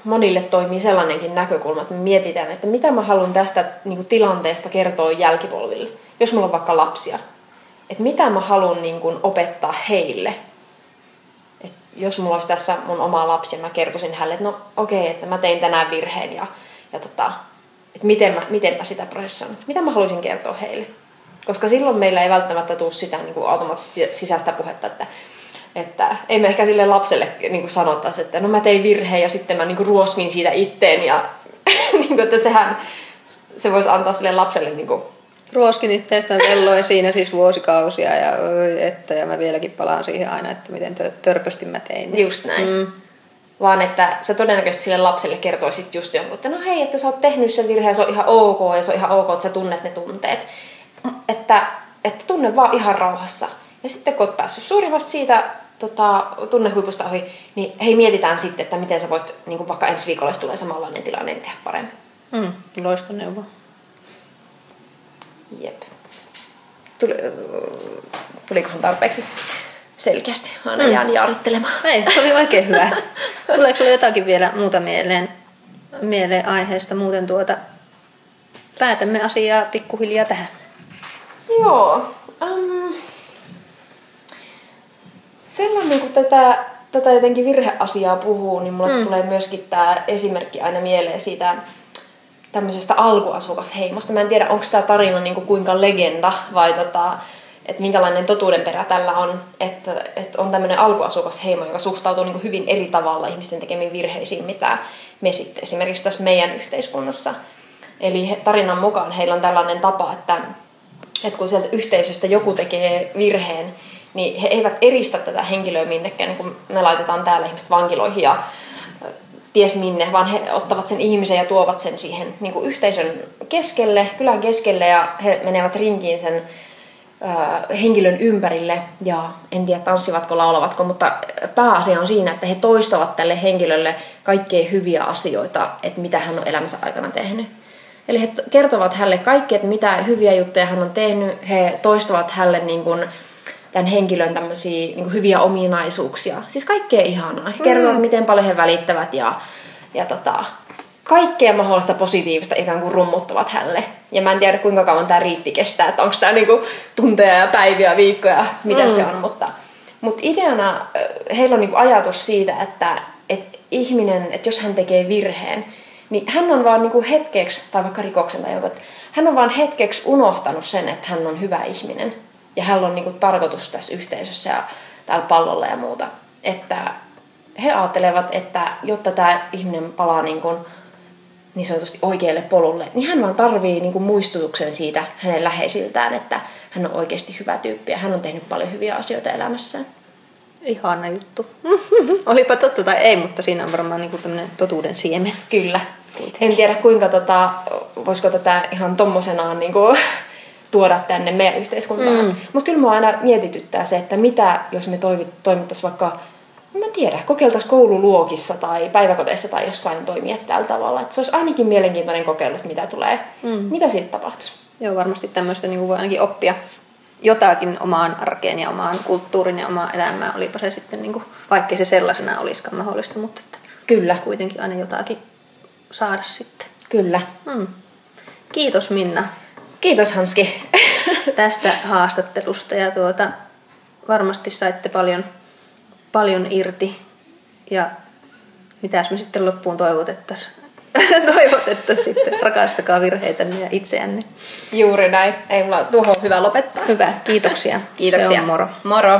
monille toimii sellainenkin näkökulma, että me mietitään, että mitä mä haluan tästä niin kuin, tilanteesta kertoa jälkipolville, jos mulla on vaikka lapsia. Että mitä mä haluan niin kuin, opettaa heille. Et jos mulla olisi tässä mun oma lapsi mä kertoisin hänelle, että no okei, okay, että mä tein tänään virheen ja, ja tota, että miten mä, miten mä sitä prosessoin. Mitä mä haluaisin kertoa heille. Koska silloin meillä ei välttämättä tule sitä niin kuin automaattisesti sisäistä puhetta, että Että ei me ehkä sille lapselle niin sanottaisi, että no mä tein virheen ja sitten mä niin ruoskin siitä itteen ja niin kuin, että sehän se voisi antaa sille lapselle niin kuin, Ruoskin itseästä velloin siinä siis vuosikausia ja että ja mä vieläkin palaan siihen aina, että miten törpösti mä tein. Just näin. Mm. Vaan että sä todennäköisesti sille lapselle kertoisit just jonkun, että no hei, että sä oot tehnyt sen virheen, se on ihan ok ja se on ihan ok, että sä tunnet ne tunteet. Että, että tunne vaan ihan rauhassa. Ja sitten kun oot päässyt suurimmasta siitä tota, tunnehuipusta ohi, niin hei mietitään sitten, että miten sä voit, niin kuin vaikka ensi viikolla, jos tulee samanlainen tilanne, niin tehdä paremmin. Mm, loistoneuvo. Jep. Tuli, tulikohan tarpeeksi selkeästi? Aina mm. jään jaarittelemaan. Ei, se oli oikein hyvä. Tuleeko sinulle jotakin vielä muuta mieleen, mieleen aiheesta? Muuten tuota, päätämme asiaa pikkuhiljaa tähän. Joo. Um, sellainen, kun tätä, tätä jotenkin virheasiaa puhuu, niin mulle mm. tulee myöskin tämä esimerkki aina mieleen siitä tämmöisestä alkuasukasheimosta. Mä en tiedä, onko tämä tarina niin kuin kuinka legenda vai tota, että minkälainen totuudenperä tällä on, että, että on tämmöinen alkuasukasheimo, joka suhtautuu niin kuin hyvin eri tavalla ihmisten tekemiin virheisiin, mitä me sitten esimerkiksi tässä meidän yhteiskunnassa. Eli tarinan mukaan heillä on tällainen tapa, että, että kun sieltä yhteisöstä joku tekee virheen, niin he eivät eristä tätä henkilöä minnekään, niin kuin me laitetaan täällä ihmiset vankiloihin ja ties minne, vaan he ottavat sen ihmisen ja tuovat sen siihen niin kuin yhteisön keskelle, kylän keskelle ja he menevät rinkiin sen ö, henkilön ympärille ja en tiedä tanssivatko, laulavatko, mutta pääasia on siinä, että he toistavat tälle henkilölle kaikkea hyviä asioita, että mitä hän on elämänsä aikana tehnyt. Eli he kertovat hänelle kaikki, että mitä hyviä juttuja hän on tehnyt, he toistavat hänelle niin kuin, tämän henkilön tämmöisiä niin hyviä ominaisuuksia. Siis kaikkea ihanaa. He kertovat, mm. miten paljon he välittävät ja, ja tota, kaikkea mahdollista positiivista ikään kuin rummuttavat hänelle. Ja mä en tiedä, kuinka kauan tämä riitti kestää, että onko tämä niinku tunteja ja päiviä, viikkoja, mitä mm. se on. Mutta, mutta ideana heillä on niinku ajatus siitä, että, että ihminen, että jos hän tekee virheen, niin hän on vaan niinku hetkeksi, tai vaikka rikoksen tai joku, hän on vaan hetkeksi unohtanut sen, että hän on hyvä ihminen ja hänellä on niinku tarkoitus tässä yhteisössä ja täällä pallolla ja muuta. Että he ajattelevat, että jotta tämä ihminen palaa niin, kuin niin sanotusti oikealle polulle, niin hän vaan tarvii niin kuin muistutuksen siitä hänen läheisiltään, että hän on oikeasti hyvä tyyppi ja hän on tehnyt paljon hyviä asioita elämässään. Ihana juttu. Olipa totta tai ei, mutta siinä on varmaan niin tämmöinen totuuden siemen. Kyllä. Kuitenkin. En tiedä kuinka, tota, voisiko tätä ihan tommosenaan niin kuin, tuoda tänne meidän yhteiskuntaan. Mm. Mutta kyllä mua aina mietityttää se, että mitä jos me toimittaisiin vaikka, mä en tiedä, kokeiltaisiin koululuokissa tai päiväkodeissa tai jossain toimia tällä tavalla. Että se olisi ainakin mielenkiintoinen kokeilu, että mitä tulee, mm. mitä siitä tapahtuisi. Joo, varmasti tämmöistä niin voi ainakin oppia jotakin omaan arkeen ja omaan kulttuuriin ja omaan elämään, olipa se sitten, niin kuin, vaikkei se sellaisena olisikaan mahdollista, mutta että Kyllä. kuitenkin aina jotakin saada sitten. Kyllä. Mm. Kiitos Minna Kiitos Hanski tästä haastattelusta ja tuota, varmasti saitte paljon, paljon irti ja mitäs me sitten loppuun toivotettaisiin. toivotettaisiin sitten. Rakastakaa virheitä ja itseänne. Juuri näin. Ei mulla tuohon hyvä lopettaa. Hyvä, kiitoksia. Kiitoksia. Se on moro. Moro.